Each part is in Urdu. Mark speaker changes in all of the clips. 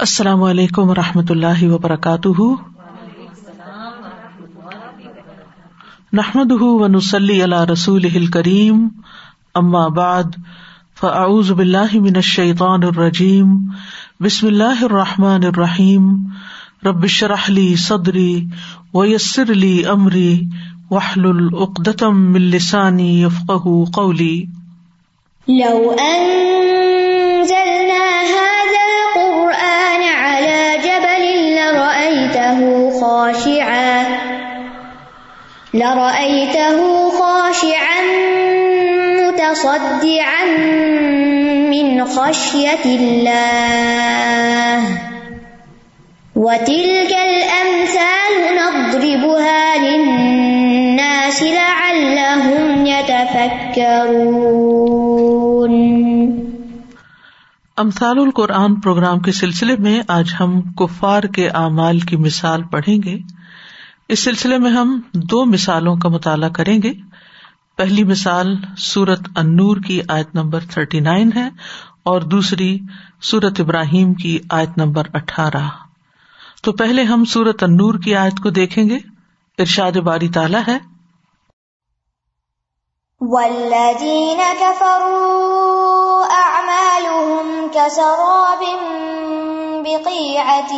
Speaker 1: السلام علیکم و رحمۃ اللہ وبرکاتہ۔ نحمد و نسلی اللہ رسول کریم اما بعد، فاعوذ باللہ من الشیطان الرجیم، بسم اللہ الرحمٰن الرحیم ربش رحلی صدری ویسر علی عمری وحل العقدم ملسانی یفق قولی۔ لو انزلنا لرأيته خاشعا متصدعا من خشية الله. وتلك الأمثال نضربها للناس لعلهم يتفكرون. امثال القرآن پروگرام کے سلسلے میں آج ہم کفار کے اعمال کی مثال پڑھیں گے۔ اس سلسلے میں ہم دو مثالوں کا مطالعہ کریں گے۔ پہلی مثال سورت انور کی آیت نمبر تھرٹی نائن ہے اور دوسری سورت ابراہیم کی آیت نمبر اٹھارہ۔ تو پہلے ہم سورت انور کی آیت کو دیکھیں گے۔ ارشاد باری تالا ہے۔ كسراب بقيعة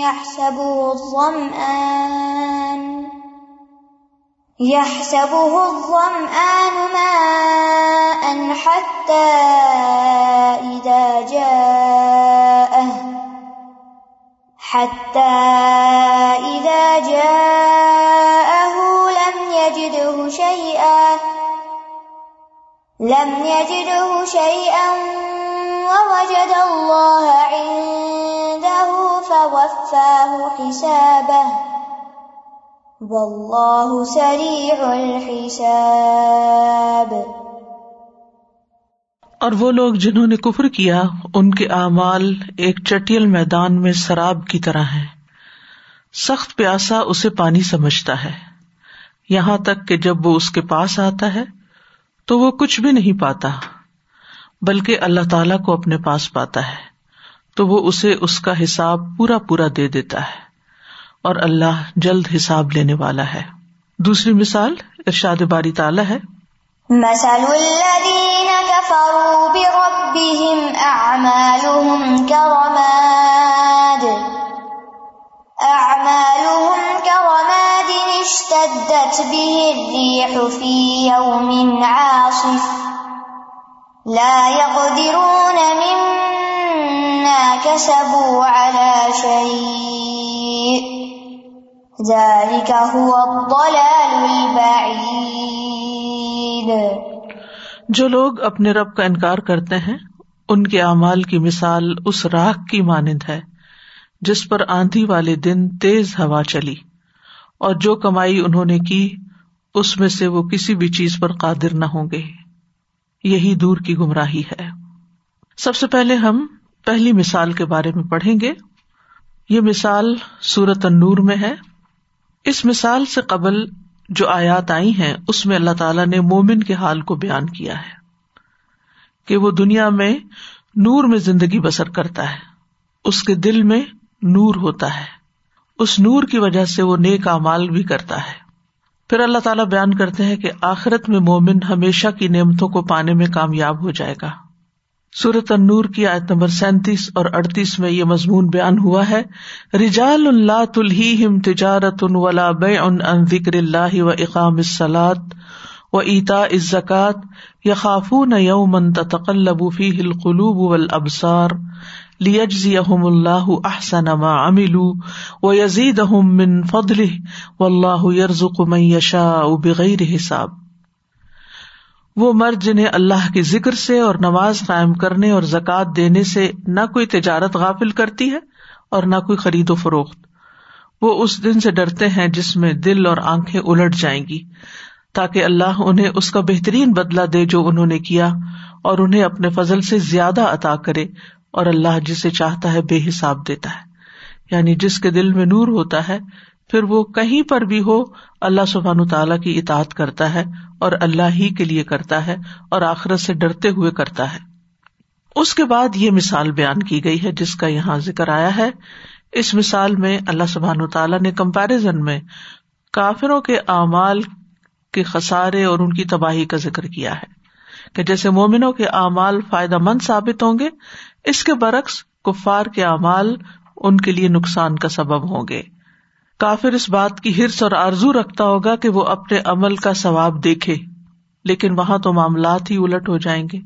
Speaker 1: يحسبه الظمآن. يحسبه الظمآن ماء حتى إذا جاءه. حتى إذا جاءه لم يجده شيئا. لم يجده شيئا ووجد الله عنده فوفاه حسابه والله سريع الحساب اور وہ لوگ جنہوں نے کفر کیا، ان کے اعمال ایک چٹیل میدان میں شراب کی طرح ہیں۔ سخت پیاسا اسے پانی سمجھتا ہے۔ یہاں تک کہ جب وہ اس کے پاس آتا ہے، تو وہ کچھ بھی نہیں پاتا، بلکہ اللہ تعالی کو اپنے پاس پاتا ہے۔ تو وہ اسے اس کا حساب پورا پورا دے دیتا ہے اور اللہ جلد حساب لینے والا ہے۔ دوسری مثال ارشاد باری تعالیٰ ہے۔ مثل الذين كفروا بربهم أعمالهم كرماد۔ أعمالهم كرماد اشتدت به الريح في يوم عاصف۔ لا يقدرون مما كسبوا على شيء. ذلك هو الضلال البعيد. جو لوگ اپنے رب کا انکار کرتے ہیں، ان کے اعمال کی مثال اس راک کی مانند ہے، جس پر آندھی والے دن تیز ہوا چلی، اور جو کمائی انہوں نے کی، اس میں سے وہ کسی بھی چیز پر قادر نہ ہوں گے۔ یہی دور کی گمراہی ہے۔ سب سے پہلے ہم پہلی مثال کے بارے میں پڑھیں گے۔ یہ مثال سورت انور میں ہے۔ اس مثال سے قبل جو آیات آئی ہیں، اس میں اللہ تعالیٰ نے مومن کے حال کو بیان کیا ہے کہ وہ دنیا میں نور میں زندگی بسر کرتا ہے۔ اس کے دل میں نور ہوتا ہے۔ اس نور کی وجہ سے وہ نیک امال بھی کرتا ہے۔ پھر اللہ تعالیٰ بیان کرتے ہیں کہ آخرت میں مومن ہمیشہ کی نعمتوں کو پانے میں کامیاب ہو جائے گا۔ سورت انور کی آیت نمبر سینتیس اور اڑتیس میں یہ مضمون بیان ہوا ہے، رجال اللہ تلہم تجارت ان ولا بے ان ذکر اللہ و اقام السلاد و اتا ازکات یا خافون یومن تقلب فی القلوب والابصار لیجزیہم اللہ احسن ما عملوا ویزیدہم من فضلہ واللہ یرزق من یشاء بغیر حساب۔ وہ مرد جنہیں اللہ کے ذکر سے اور نماز قائم کرنے اور زکوٰۃ دینے سے نہ کوئی تجارت غافل کرتی ہے اور نہ کوئی خرید و فروخت۔ وہ اس دن سے ڈرتے ہیں جس میں دل اور آنکھیں الٹ جائیں گی، تاکہ اللہ انہیں اس کا بہترین بدلا دے جو انہوں نے کیا اور انہیں اپنے فضل سے زیادہ عطا کرے اور اللہ جسے چاہتا ہے بے حساب دیتا ہے۔ یعنی جس کے دل میں نور ہوتا ہے پھر وہ کہیں پر بھی ہو، اللہ سبحان تعالیٰ کی اطاعت کرتا ہے اور اللہ ہی کے لیے کرتا ہے اور آخرت سے ڈرتے ہوئے کرتا ہے۔ اس کے بعد یہ مثال بیان کی گئی ہے جس کا یہاں ذکر آیا ہے۔ اس مثال میں اللہ سبحان تعالیٰ نے کمپیرزن میں کافروں کے اعمال کے خسارے اور ان کی تباہی کا ذکر کیا ہے کہ جیسے مومنوں کے اعمال فائدہ مند ثابت ہوں گے، اس کے برعکس کفار کے اعمال ان کے لیے نقصان کا سبب ہوں گے۔ کافر اس بات کی ہرس اور آرزو رکھتا ہوگا کہ وہ اپنے عمل کا ثواب دیکھے، لیکن وہاں تو معاملات ہی الٹ ہو جائیں گے۔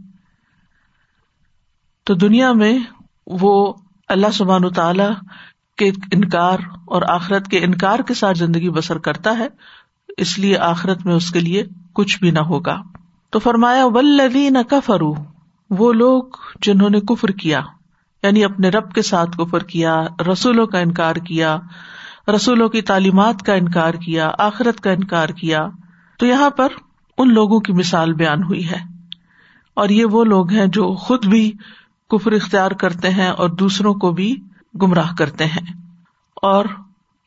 Speaker 1: تو دنیا میں وہ اللہ سبحان تعالی کے انکار اور آخرت کے انکار کے ساتھ زندگی بسر کرتا ہے، اس لیے آخرت میں اس کے لیے کچھ بھی نہ ہوگا۔ تو فرمایا ولدی نہ کفرو وہ لوگ جنہوں نے کفر کیا یعنی اپنے رب کے ساتھ کفر کیا، رسولوں کا انکار کیا رسولوں کی تعلیمات کا انکار کیا، آخرت کا انکار کیا۔ تو یہاں پر ان لوگوں کی مثال بیان ہوئی ہے۔ اور یہ وہ لوگ ہیں جو خود بھی کفر اختیار کرتے ہیں اور دوسروں کو بھی گمراہ کرتے ہیں۔ اور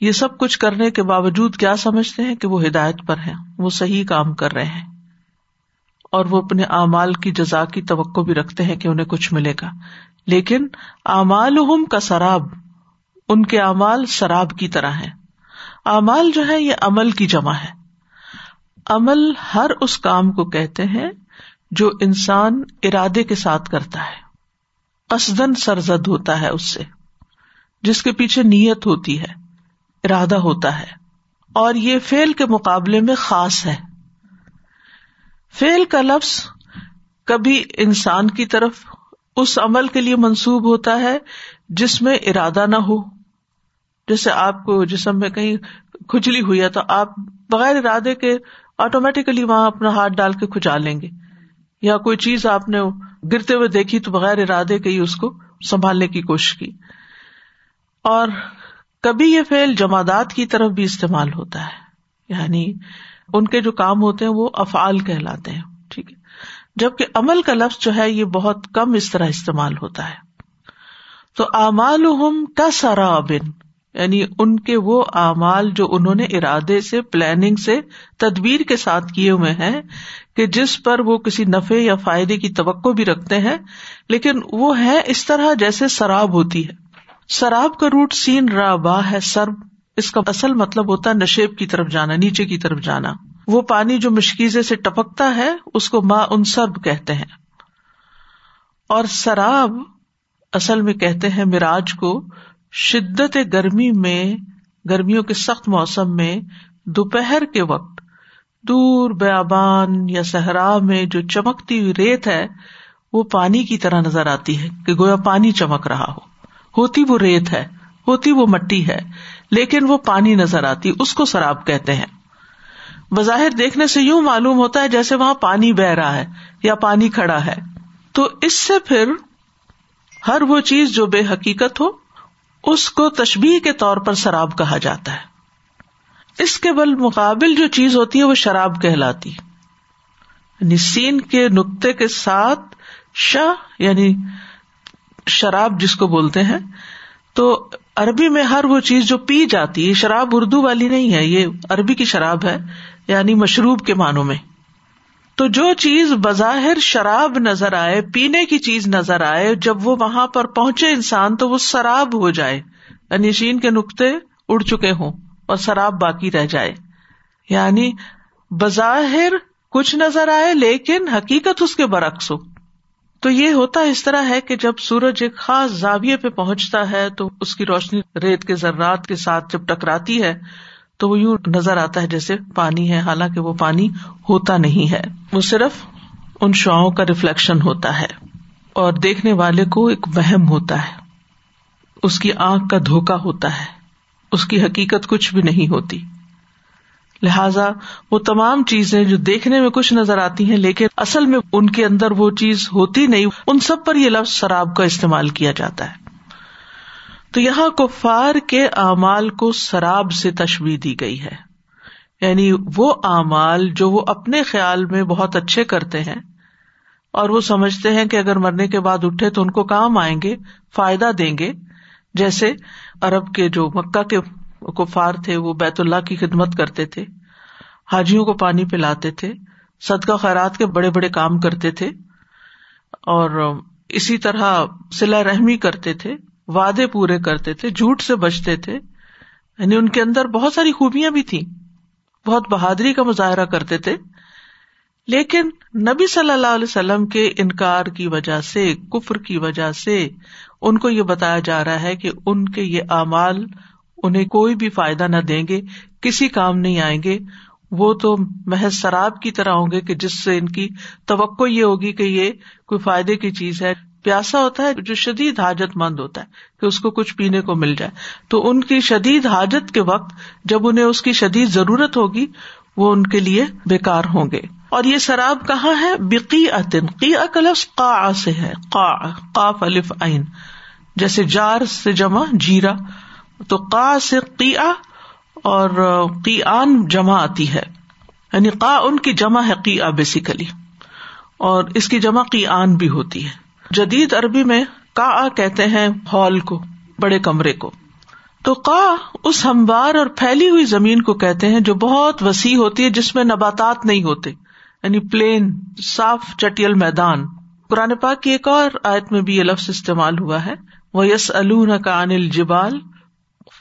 Speaker 1: یہ سب کچھ کرنے کے باوجود کیا سمجھتے ہیں کہ وہ ہدایت پر ہیں، وہ صحیح کام کر رہے ہیں۔ اور وہ اپنے اعمال کی جزا کی توقع بھی رکھتے ہیں کہ انہیں کچھ ملے گا۔ لیکن اعمال کا شراب ان کے اعمال شراب کی طرح ہے اعمال جو ہے یہ عمل کی جمع ہے۔ عمل ہر اس کام کو کہتے ہیں جو انسان ارادے کے ساتھ کرتا ہے۔ قصدن سرزد ہوتا ہے اس سے۔ جس کے پیچھے نیت ہوتی ہے، ارادہ ہوتا ہے۔ اور یہ فیل کے مقابلے میں خاص ہے۔ فیل کا لفظ کبھی انسان کی طرف اس عمل کے لیے منسوب ہوتا ہے جس میں ارادہ نہ ہو۔ جیسے آپ کو جسم میں کہیں کھجلی ہوئی ہے تو آپ بغیر ارادے کے آٹومیٹیکلی وہاں اپنا ہاتھ ڈال کے کھجا لیں گے۔ یا کوئی چیز آپ نے گرتے ہوئے دیکھی تو بغیر ارادے کے ہی اس کو سنبھالنے کی کوشش کی۔ اور کبھی یہ فیل جمادات کی طرف بھی استعمال ہوتا ہے۔ یعنی ان کے جو کام ہوتے ہیں وہ افعال کہلاتے ہیں، ٹھیک ہے۔ جبکہ عمل کا لفظ جو ہے یہ بہت کم اس طرح استعمال ہوتا ہے۔ تو امال کا سارا بن یعنی ان کے وہ اعمال جو انہوں نے ارادے سے پلاننگ سے تدبیر کے ساتھ کیے ہوئے ہیں کہ جس پر وہ کسی نفے یا فائدے کی توقع بھی رکھتے ہیں، لیکن وہ ہے اس طرح جیسے شراب ہوتی ہے۔ شراب کا روٹ سین را با ہے سرب اس کا اصل مطلب ہوتا ہے نشیب کی طرف جانا، نیچے کی طرف جانا۔ وہ پانی جو مشکیزے سے ٹپکتا ہے، اس کو ماں ان سرب کہتے ہیں۔ اور شراب اصل میں کہتے ہیں مراج کو شدت گرمی میں، گرمیوں کے سخت موسم میں، دوپہر کے وقت دور بیابان یا صحرا میں جو چمکتی ہوئی ریت ہے، وہ پانی کی طرح نظر آتی ہے کہ گویا پانی چمک رہا ہو۔ ہوتی وہ ریت ہے، ہوتی وہ مٹی ہے، لیکن وہ پانی نظر آتی، اس کو شراب کہتے ہیں۔ بظاہر دیکھنے سے یوں معلوم ہوتا ہے جیسے وہاں پانی بہ رہا ہے یا پانی کھڑا ہے۔ تو اس سے پھر ہر وہ چیز جو بے حقیقت ہو اس کو تشبیح کے طور پر شراب کہا جاتا ہے۔ اس کے بل مقابل جو چیز ہوتی ہے وہ شراب کہلاتی یعنی سین کے نقطے کے ساتھ شاہ یعنی شراب جس کو بولتے ہیں، تو عربی میں ہر وہ چیز جو پی جاتی ہے، شراب اردو والی نہیں ہے، یہ عربی کی شراب ہے یعنی مشروب کے معنوں میں۔ تو جو چیز بظاہر شراب نظر آئے، پینے کی چیز نظر آئے، جب وہ وہاں پر پہنچے انسان تو وہ شراب ہو جائے۔ یعنی شین کے نقطے اڑ چکے ہوں اور شراب باقی رہ جائے۔ یعنی بظاہر کچھ نظر آئے لیکن حقیقت اس کے برعکس ہو۔ تو یہ ہوتا اس طرح ہے کہ جب سورج ایک خاص زاویے پہ پہنچتا ہے تو اس کی روشنی ریت کے ذرات کے ساتھ جب ٹکراتی ہے تو وہ یوں نظر آتا ہے جیسے پانی ہے، حالانکہ وہ پانی ہوتا نہیں ہے۔ وہ صرف ان شعاؤں کا ریفلیکشن ہوتا ہے اور دیکھنے والے کو ایک وہم ہوتا ہے۔ اس کی آنکھ کا دھوکا ہوتا ہے۔ اس کی حقیقت کچھ بھی نہیں ہوتی۔ لہذا وہ تمام چیزیں جو دیکھنے میں کچھ نظر آتی ہیں، لیکن اصل میں ان کے اندر وہ چیز ہوتی نہیں، ان سب پر یہ لفظ شراب کا استعمال کیا جاتا ہے۔ تو یہاں کفار کے اعمال کو شراب سے تشویح دی گئی ہے۔ یعنی وہ اعمال جو وہ اپنے خیال میں بہت اچھے کرتے ہیں اور وہ سمجھتے ہیں کہ اگر مرنے کے بعد اٹھے تو ان کو کام آئیں گے، فائدہ دیں گے۔ جیسے ارب کے جو مکہ کے کفار تھے، وہ بیت اللہ کی خدمت کرتے تھے، حاجیوں کو پانی پلاتے تھے، صدقہ خیرات کے بڑے بڑے کام کرتے تھے اور اسی طرح سلا رحمی کرتے تھے۔ وعدے پورے کرتے تھے، جھوٹ سے بچتے تھے۔ یعنی ان کے اندر بہت ساری خوبیاں بھی تھیں۔ بہت بہادری کا مظاہرہ کرتے تھے۔ لیکن نبی صلی اللہ علیہ وسلم کے انکار کی وجہ سے، کفر کی وجہ سے ان کو یہ بتایا جا رہا ہے کہ ان کے یہ اعمال انہیں کوئی بھی فائدہ نہ دیں گے، کسی کام نہیں آئیں گے۔ وہ تو محض شراب کی طرح ہوں گے کہ جس سے ان کی توقع یہ ہوگی کہ یہ کوئی فائدے کی چیز ہے۔ پیاسا ہوتا ہے جو شدید حاجت مند ہوتا ہے کہ اس کو کچھ پینے کو مل جائے۔ تو ان کی شدید حاجت کے وقت جب انہیں اس کی شدید ضرورت ہوگی، وہ ان کے لیے بےکار ہوں گے۔ اور یہ شراب کہاں ہے؟ بقی اتن قی لفظ قا سے ہے۔ قا قاف الف عین۔ جیسے جار سے جمع جیرا تو قا سے قیا اور قی آن جمع آتی ہے۔ یعنی قا ان کی جمع ہے قیا بیسیکلی اور اس کی جمع قی آن بھی ہوتی ہے۔ جدید عربی میں کا کہتے ہیں ہال کو، بڑے کمرے کو۔ تو کا اس ہموار اور پھیلی ہوئی زمین کو کہتے ہیں جو بہت وسیع ہوتی ہے، جس میں نباتات نہیں ہوتے۔ یعنی پلین، صاف چٹیل میدان۔ قرآن پاک کی ایک اور آیت میں بھی یہ لفظ استعمال ہوا ہے۔ وہ یس کا انل جبال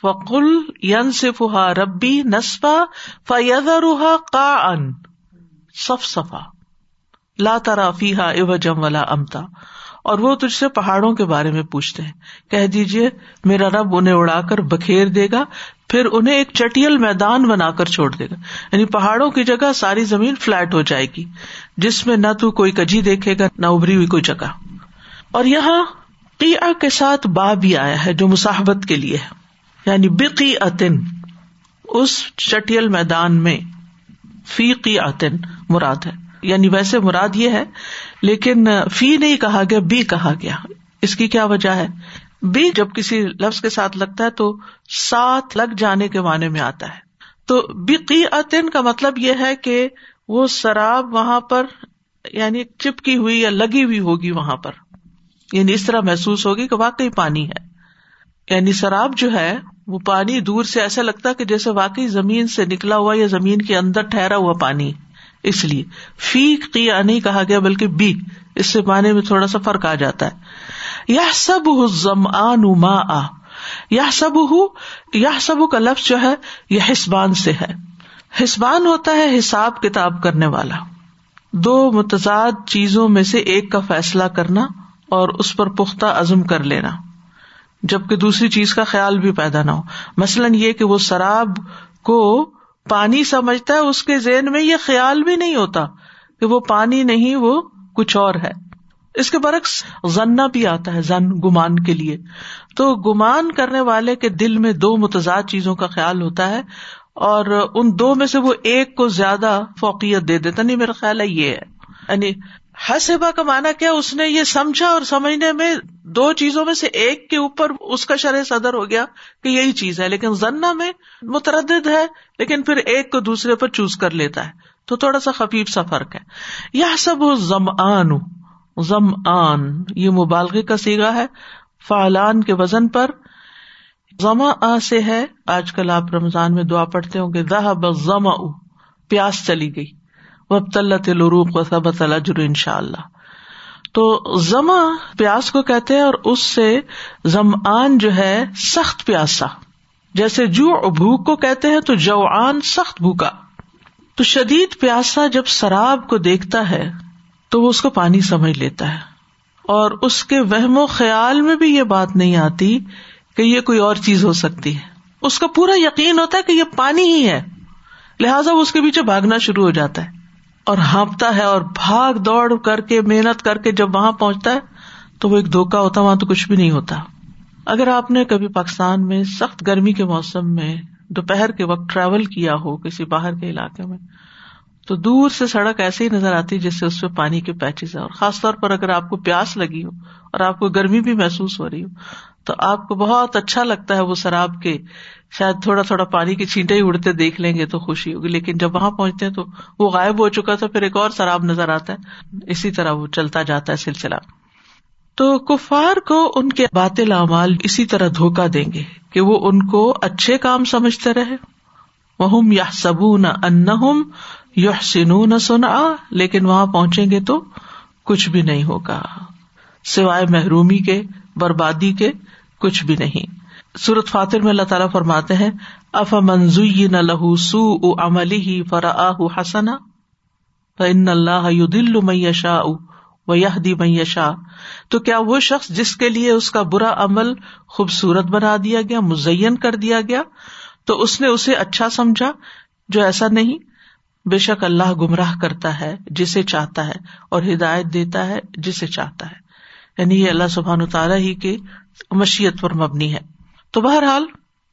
Speaker 1: فقل ین صفا ربی نسبا فیض روحا کا ان صف صفا لا ترافی ہا جم ولا امتا اور وہ تجھ سے پہاڑوں کے بارے میں پوچھتے ہیں۔ کہہ دیجیے میرا رب انہیں اڑا کر بکھیر دے گا، پھر انہیں ایک چٹیل میدان بنا کر چھوڑ دے گا۔ یعنی پہاڑوں کی جگہ ساری زمین فلیٹ ہو جائے گی، جس میں نہ تو کوئی کجی دیکھے گا، نہ ابری ہوئی کوئی جگہ۔ اور یہاں قیا کے ساتھ با بھی آیا ہے، جو مساحبت کے لیے ہے۔ یعنی بقی اتن اس چٹیل میدان میں، فی قی اتن مراد ہے۔ یعنی ویسے مراد یہ ہے، لیکن فی نہیں کہا گیا، بی کہا گیا۔ اس کی کیا وجہ ہے؟ بی جب کسی لفظ کے ساتھ لگتا ہے تو ساتھ لگ جانے کے معنی میں آتا ہے۔ تو بی اتن کا مطلب یہ ہے کہ وہ شراب وہاں پر یعنی چپکی ہوئی یا لگی ہوئی ہوگی وہاں پر۔ یعنی اس طرح محسوس ہوگی کہ واقعی پانی ہے۔ یعنی شراب جو ہے، وہ پانی دور سے ایسا لگتا کہ جیسے واقعی زمین سے نکلا ہوا یا زمین کے اندر ٹھہرا ہوا پانی۔ اس لیے فی قیا نہیں کہا گیا بلکہ بی، اس سے پانے میں تھوڑا سا فرق آ جاتا ہے۔ یہ سب زم ما آ یا سب یا سب کا لفظ جو ہے، یہ حسبان سے ہے۔ حسبان ہوتا ہے حساب کتاب کرنے والا۔ دو متضاد چیزوں میں سے ایک کا فیصلہ کرنا اور اس پر پختہ عزم کر لینا، جبکہ دوسری چیز کا خیال بھی پیدا نہ ہو۔ مثلاً یہ کہ وہ شراب کو پانی سمجھتا ہے، اس کے ذہن میں یہ خیال بھی نہیں ہوتا کہ وہ پانی نہیں، وہ کچھ اور ہے۔ اس کے برعکس زننا بھی آتا ہے، زن گمان کے لیے۔ تو گمان کرنے والے کے دل میں دو متضاد چیزوں کا خیال ہوتا ہے اور ان دو میں سے وہ ایک کو زیادہ فوقیت دے دیتا نہیں، میرا خیال ہے یہ ہے۔ یعنی حسبا کا مانا کیا اس نے یہ سمجھا اور سمجھنے میں دو چیزوں میں سے ایک کے اوپر اس کا شرح صدر ہو گیا کہ یہی چیز ہے، لیکن ضنا میں متردد ہے، لیکن پھر ایک کو دوسرے پر چوز کر لیتا ہے۔ تو تھوڑا سا خفیف سا فرق ہے۔ یہ سب زم آن زم آن یہ مبالغ کا سیگا ہے۔ فعلان کے وزن پر۔ زما آ سے ہے، آج کل آپ رمضان میں دعا پڑھتے ہوں گے زما پیاس چلی گئی۔ وب الروق و سب الجر ان شاء اللہ۔ تو زما پیاس کو کہتے ہیں اور اس سے زم آن جو ہے سخت پیاسا۔ جیسے جو بھوک کو کہتے ہیں تو جو آن سخت بھوکا۔ تو شدید پیاسا جب شراب کو دیکھتا ہے تو وہ اس کو پانی سمجھ لیتا ہے۔ اور اس کے وہم و خیال میں بھی یہ بات نہیں آتی کہ یہ کوئی اور چیز ہو سکتی ہے۔ اس کا پورا یقین ہوتا ہے کہ یہ پانی ہی ہے۔ لہٰذا وہ اس کے پیچھے بھاگنا شروع ہو جاتا ہے۔ اور ہانپتا ہے اور بھاگ دوڑ کر کے محنت کر کے جب وہاں پہنچتا ہے تو وہ ایک دھوکا ہوتا وہاں تو کچھ بھی نہیں ہوتا۔ اگر آپ نے کبھی پاکستان میں سخت گرمی کے موسم میں دوپہر کے وقت ٹریول کیا ہو کسی باہر کے علاقے میں تو دور سے سڑک ایسے ہی نظر آتی جس سے اس پہ پانی کے پیچز ہے اور خاص طور پر اگر آپ کو پیاس لگی ہو اور آپ کو گرمی بھی محسوس ہو رہی ہو، تو آپ کو بہت اچھا لگتا ہے وہ شراب کے شاید تھوڑا تھوڑا پانی کی چھینٹے ہی اڑتے دیکھ لیں گے تو خوشی ہوگی، لیکن جب وہاں پہنچتے ہیں تو وہ غائب ہو چکا تھا، پھر ایک اور شراب نظر آتا ہے، اسی طرح وہ چلتا جاتا ہے سلسلہ۔ تو کفار کو ان کے باطل اعمال اسی طرح دھوکا دیں گے کہ وہ ان کو اچھے کام سمجھتے رہے۔ وہ یا سبو نہ سنو نہ سنا لیکن وہاں پہنچیں گے تو کچھ بھی نہیں ہوگا۔ سوائے محرومی کے، بربادی کے، کچھ بھی نہیں۔ سورت فاتر میں اللہ تعالیٰ فرماتے ہیں اف منزوئی نہ لہو سو عملی ہی فرا حسنا فن اللہ دل میشا و یہ دی میشا تو کیا وہ شخص جس کے لیے اس کا برا عمل خوبصورت بنا دیا گیا، مزین کر دیا گیا، تو اس نے اسے اچھا سمجھا، جو ایسا نہیں؟ بے شک اللہ گمراہ کرتا ہے جسے چاہتا ہے اور ہدایت دیتا ہے جسے چاہتا ہے۔ یعنی یہ اللہ سبحان تعالیٰ ہی کی مشیت پر مبنی ہے۔ تو بہرحال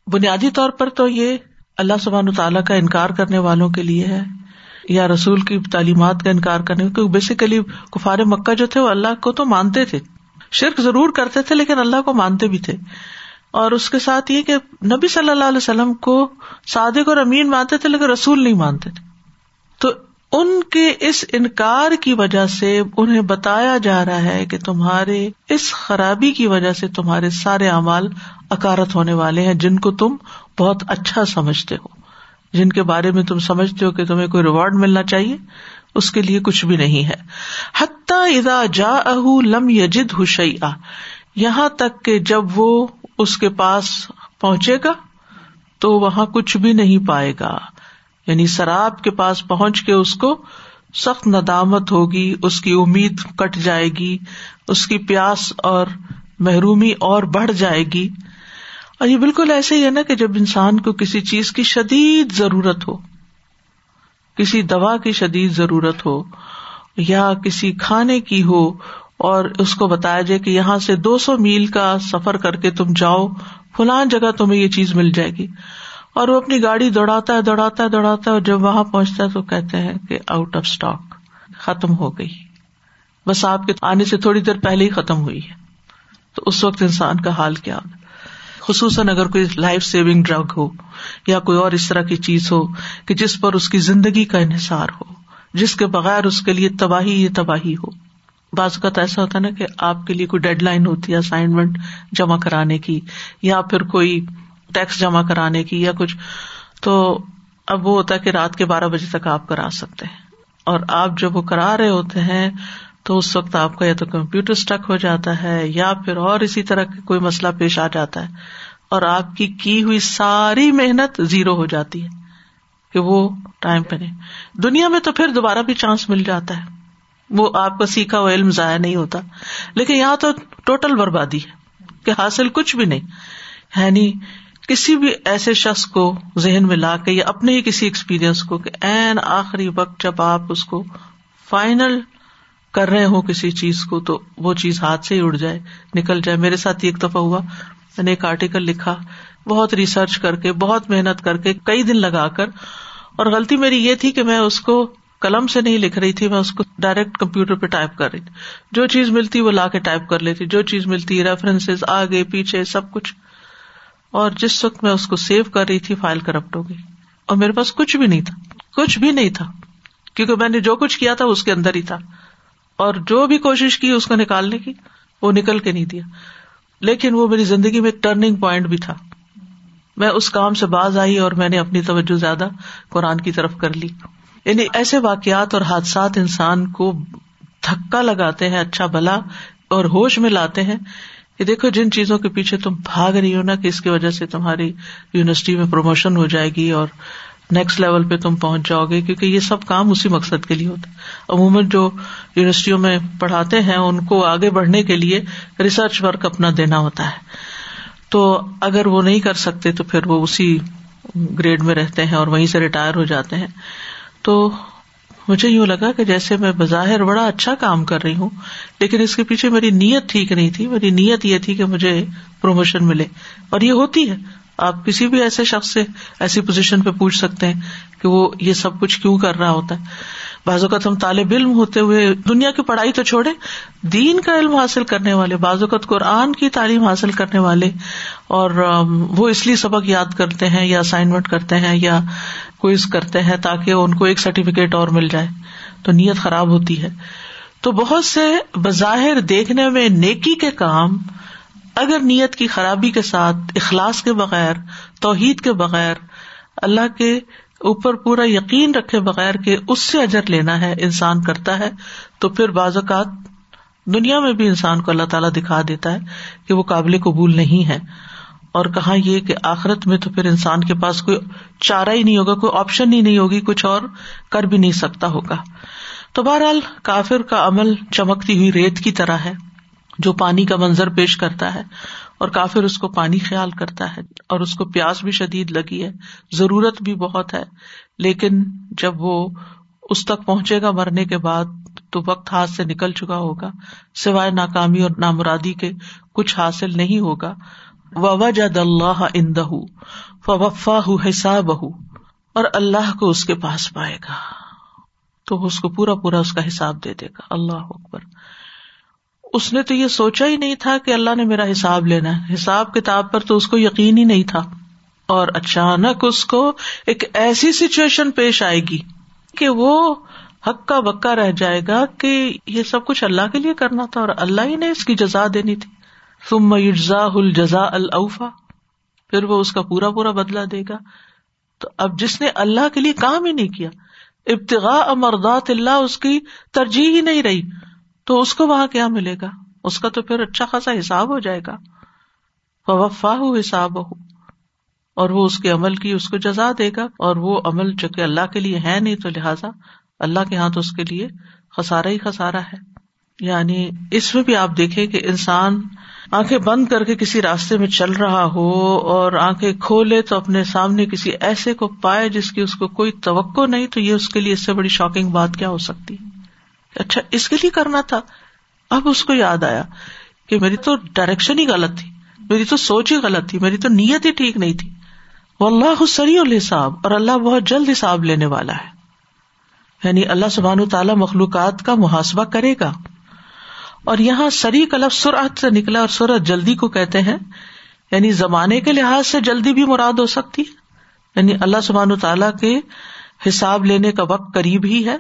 Speaker 1: بنیادی طور پر تو یہ اللہ سبحان تعالیٰ کا انکار کرنے والوں کے لیے ہے یا رسول کی تعلیمات کا انکار کرنے کیونکہ بیسیکلی کفار مکہ جو تھے وہ اللہ کو تو مانتے تھے۔ شرک ضرور کرتے تھے لیکن اللہ کو مانتے بھی تھے۔ اور اس کے ساتھ یہ کہ نبی صلی اللہ علیہ وسلم کو صادق اور امین مانتے تھے لیکن رسول نہیں مانتے تھے۔ تو ان کے اس انکار کی وجہ سے انہیں بتایا جا رہا ہے کہ تمہارے اس خرابی کی وجہ سے تمہارے سارے اعمال اکارت ہونے والے ہیں، جن کو تم بہت اچھا سمجھتے ہو۔ جن کے بارے میں تم سمجھتے ہو کہ تمہیں کوئی ریوارڈ ملنا چاہیے، اس کے لیے کچھ بھی نہیں ہے۔ حتیٰ ادا جا اہ لم یجد حشی یہاں تک کہ جب وہ اس کے پاس پہنچے گا تو وہاں کچھ بھی نہیں پائے گا۔ یعنی شراب کے پاس پہنچ کے اس کو سخت ندامت ہوگی، اس کی امید کٹ جائے گی، اس کی پیاس اور محرومی اور بڑھ جائے گی۔ اور یہ بالکل ایسے ہی ہے نا کہ جب انسان کو کسی چیز کی شدید ضرورت ہو، کسی دوا کی شدید ضرورت ہو یا کسی کھانے کی ہو اور اس کو بتایا جائے کہ یہاں سے دو سو میل کا سفر کر کے تم جاؤ فلان جگہ تمہیں یہ چیز مل جائے گی۔ اور وہ اپنی گاڑی دوڑاتا ہے دوڑاتا ہے دوڑاتا ہے اور جب وہاں پہنچتا ہے تو کہتے ہیں کہ آؤٹ آف اسٹاک ختم ہو گئی۔ بس آپ کے آنے سے تھوڑی دیر پہلے ہی ختم ہوئی ہے۔ تو اس وقت انسان کا حال کیا؟ خصوصاً اگر کوئی لائف سیونگ ڈرگ ہو یا کوئی اور اس طرح کی چیز ہو کہ جس پر اس کی زندگی کا انحصار ہو، جس کے بغیر اس کے لیے تباہی یہ تباہی ہو۔ بعض اوقات ایسا ہوتا ہے نا کہ آپ کے لیے کوئی ڈیڈ لائن ہوتی ہے اسائنمنٹ جمع کرانے کی، یا پھر کوئی ٹیکس جمع کرانے کی یا کچھ، تو اب وہ ہوتا ہے کہ رات کے بارہ بجے تک آپ کرا سکتے ہیں۔ اور آپ جب وہ کرا رہے ہوتے ہیں، تو اس وقت آپ کا یا تو کمپیوٹر اسٹک ہو جاتا ہے یا پھر اور اسی طرح کا کوئی مسئلہ پیش آ جاتا ہے۔ اور آپ کی کی ہوئی ساری محنت زیرو ہو جاتی ہے کہ وہ ٹائم پہ نہیں۔ دنیا میں تو پھر دوبارہ بھی چانس مل جاتا ہے۔ وہ آپ کا سیکھا ہوا علم ضائع نہیں ہوتا۔ لیکن یہاں تو ٹوٹل بربادی ہے کہ حاصل کچھ بھی نہیں۔ یعنی کسی بھی ایسے شخص کو ذہن میں لا کے یا اپنے ہی کسی ایکسپیرئنس کو کہ این آخری وقت جب آپ اس کو فائنل کر رہے ہو کسی چیز کو تو وہ چیز ہاتھ سے ہی اڑ جائے، نکل جائے۔ میرے ساتھ ایک دفعہ ہوا، میں نے ایک آرٹیکل لکھا، بہت ریسرچ کر کے، بہت محنت کر کے، کئی دن لگا کر۔ اور غلطی میری یہ تھی کہ میں اس کو قلم سے نہیں لکھ رہی تھی، میں اس کو ڈائریکٹ کمپیوٹر پہ ٹائپ کر رہی تھی۔ جو چیز ملتی وہ لا کے ٹائپ کر لیتی، جو چیز ملتی ریفرنس آگے، پیچھے، سب کچھ۔ اور جس وقت میں اس کو سیو کر رہی تھی فائل کرپٹ ہو گئی اور میرے پاس کچھ بھی نہیں تھا، کچھ بھی نہیں تھا، کیونکہ میں نے جو کچھ کیا تھا اس کے اندر ہی تھا۔ اور جو بھی کوشش کی اس کو نکالنے کی، وہ نکل کے نہیں دیا۔ لیکن وہ میری زندگی میں ایک ٹرننگ پوائنٹ بھی تھا۔ میں اس کام سے باز آئی اور میں نے اپنی توجہ زیادہ قرآن کی طرف کر لی۔ یعنی ایسے واقعات اور حادثات انسان کو دھکا لگاتے ہیں اچھا بلا اور ہوش میں لاتے ہیں کہ دیکھو، جن چیزوں کے پیچھے تم بھاگ رہی ہو نا، کہ اس کی وجہ سے تمہاری یونیورسٹی میں پروموشن ہو جائے گی اور نیکسٹ لیول پہ تم پہنچ جاؤ گے، کیونکہ یہ سب کام اسی مقصد کے لیے ہوتا ہے۔ عموماً جو یونیورسٹیوں میں پڑھاتے ہیں، ان کو آگے بڑھنے کے لیے ریسرچ ورک اپنا دینا ہوتا ہے۔ تو اگر وہ نہیں کر سکتے، تو پھر وہ اسی گریڈ میں رہتے ہیں اور وہیں سے ریٹائر ہو جاتے ہیں۔ تو مجھے یوں لگا کہ جیسے میں بظاہر بڑا اچھا کام کر رہی ہوں، لیکن اس کے پیچھے میری نیت ٹھیک نہیں تھی۔ میری نیت یہ تھی کہ مجھے پروموشن ملے۔ اور یہ ہوتی ہے۔ آپ کسی بھی ایسے شخص سے ایسی پوزیشن پہ پوچھ سکتے ہیں کہ وہ یہ سب کچھ کیوں کر رہا ہوتا ہے۔ بعض اوقات ہم طالب علم ہوتے ہوئے دنیا کی پڑھائی تو چھوڑے دین کا علم حاصل کرنے والے، بعض اوقات قرآن کی تعلیم حاصل کرنے والے، اور وہ اس لیے سبق یاد کرتے ہیں یا اسائنمنٹ کرتے ہیں یا کوئز کرتے ہیں تاکہ ان کو ایک سرٹیفکیٹ اور مل جائے۔ تو نیت خراب ہوتی ہے۔ تو بہت سے بظاہر دیکھنے میں نیکی کے کام اگر نیت کی خرابی کے ساتھ، اخلاص کے بغیر، توحید کے بغیر، اللہ کے اوپر پورا یقین رکھے بغیر کہ اس سے اجر لینا ہے، انسان کرتا ہے، تو پھر بعض اوقات دنیا میں بھی انسان کو اللہ تعالیٰ دکھا دیتا ہے کہ وہ قابل قبول نہیں ہے۔ اور کہاں یہ کہ آخرت میں تو پھر انسان کے پاس کوئی چارہ ہی نہیں ہوگا، کوئی آپشن ہی نہیں ہوگی، کچھ اور کر بھی نہیں سکتا ہوگا۔ تو بہرحال کافر کا عمل چمکتی ہوئی ریت کی طرح ہے، جو پانی کا منظر پیش کرتا ہے، اور کافر اس کو پانی خیال کرتا ہے، اور اس کو پیاس بھی شدید لگی ہے، ضرورت بھی بہت ہے۔ لیکن جب وہ اس تک پہنچے گا مرنے کے بعد، تو وقت ہاتھ سے نکل چکا ہوگا، سوائے ناکامی اور نامرادی کے کچھ حاصل نہیں ہوگا۔ وجد اللہ اندہ فوفا حساب اور اللہ کو اس کے پاس پائے گا۔ تو اس کو پورا پورا اس کا حساب دے دے گا۔ اللہ اکبر۔ اس نے تو یہ سوچا ہی نہیں تھا کہ اللہ نے میرا حساب لینا ہے۔ حساب کتاب پر تو اس کو یقین ہی نہیں تھا۔ اور اچانک اس کو ایک ایسی سچویشن پیش آئے گی کہ وہ حق بکا رہ جائے گا کہ یہ سب کچھ اللہ کے لیے کرنا تھا اور اللہ ہی نے اس کی جزا دینی تھی۔ ثم یجزا الجزا الفا پھر وہ اس کا پورا پورا بدلا دے گا۔ تو اب جس نے اللہ کے لیے کام ہی نہیں کیا ابتغا امردات اللہ اس کی ترجیح ہی نہیں رہی، تو اس کو وہاں کیا ملے گا؟ اس کا تو پھر اچھا خاصا حساب ہو جائے گا۔ وفا ہو حساب ہو اور وہ اس کے عمل کی اس کو جزا دے گا۔ اور وہ عمل جو کہ اللہ کے لیے ہے نہیں، تو لہٰذا اللہ کے ہاتھ اس کے لیے خسارا ہی خسارا ہے۔ یعنی اس میں بھی آپ دیکھیں کہ انسان آنکھیں بند کر کے کسی راستے میں چل رہا ہو اور آنکھیں کھولے تو اپنے سامنے کسی ایسے کو پائے جس کی اس کو کوئی توقع نہیں تو یہ اس کے لیے اس سے بڑی شاکنگ بات کیا ہو سکتی؟ اچھا اس کے لیے کرنا تھا۔ اب اس کو یاد آیا کہ میری تو ڈائریکشن ہی غلط تھی۔ میری تو سوچ ہی غلط تھی۔ میری تو نیت ہی ٹھیک نہیں تھی۔ وہ اللہ سری الحساب اور اللہ بہت جلد حساب لینے والا ہے۔ یعنی اللہ سبحان تعالیٰ مخلوقات کا محاسبہ کرے گا۔ اور یہاں سری لفظ سرعت سے نکلا اور سرعت جلدی کو کہتے ہیں یعنی زمانے کے لحاظ سے جلدی بھی مراد ہو سکتی ہے یعنی اللہ سبحان تعالیٰ کے حساب لینے کا وقت قریب ہی ہے۔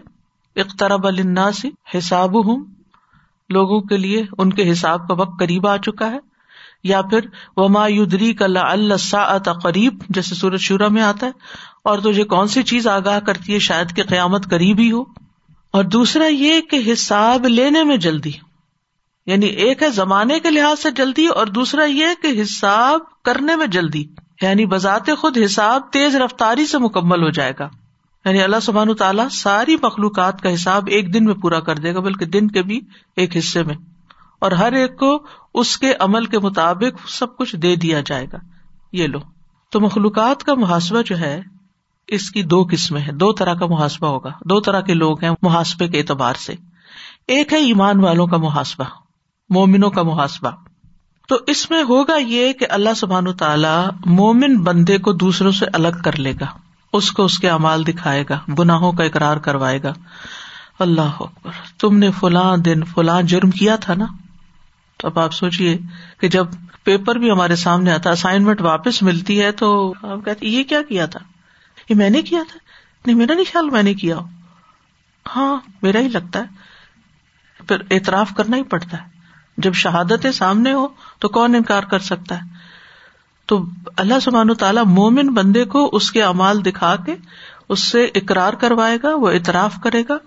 Speaker 1: اقترب الناس حساب ہوں لوگوں کے لیے ان کے حساب کا وقت قریب آ چکا ہے۔ یا پھر، وما یدری کلا اللہ قریب جیسے سورج شورا میں آتا ہے۔ اور تجھے کون سی چیز آگاہ کرتی ہے، شاید کہ قیامت قریب ہی ہو۔ اور دوسرا یہ کہ حساب لینے میں جلدی۔ یعنی ایک ہے زمانے کے لحاظ سے جلدی اور دوسرا یہ کہ حساب کرنے میں جلدی۔ یعنی بذات خود حساب تیز رفتاری سے مکمل ہو جائے گا۔ یعنی اللہ سبحان تعالیٰ ساری مخلوقات کا حساب ایک دن میں پورا کر دے گا، بلکہ دن کے بھی ایک حصے میں۔ اور ہر ایک کو اس کے عمل کے مطابق سب کچھ دے دیا جائے گا۔ یہ لو۔ تو مخلوقات کا محاسبہ جو ہے، اس کی دو قسمیں ہیں۔ دو طرح کا محاسبہ ہوگا۔ دو طرح کے لوگ ہیں محاسبے کے اعتبار سے۔ ایک ہے ایمان والوں کا محاسبہ۔ مومنوں کا محاسبہ۔ تو اس میں ہوگا یہ کہ اللہ سبحان تعالیٰ مومن بندے کو دوسروں سے الگ کر لے گا۔ اس کو اس کے امال دکھائے گا، گناہوں کا اقرار کروائے گا۔ اللہ اکبر، تم نے فلاں دن فلاں جرم کیا تھا نا؟ تو اب آپ سوچیے کہ جب پیپر بھی ہمارے سامنے آتا اسائنمنٹ واپس ملتی ہے تو آپ کہتے، یہ کیا کیا تھا؟ یہ میں نے کیا تھا؟ نہیں، میرا نہیں خیال میں نے کیا ہاں میرا ہی لگتا ہے۔ پھر اعتراف کرنا ہی پڑتا ہے۔ جب شہادت سامنے ہو تو کون انکار کر سکتا ہے؟ تو اللہ سبحان تعالیٰ مومن بندے کو اس کے امال دکھا کے اس سے اقرار کروائے گا، وہ اعتراف کرے گا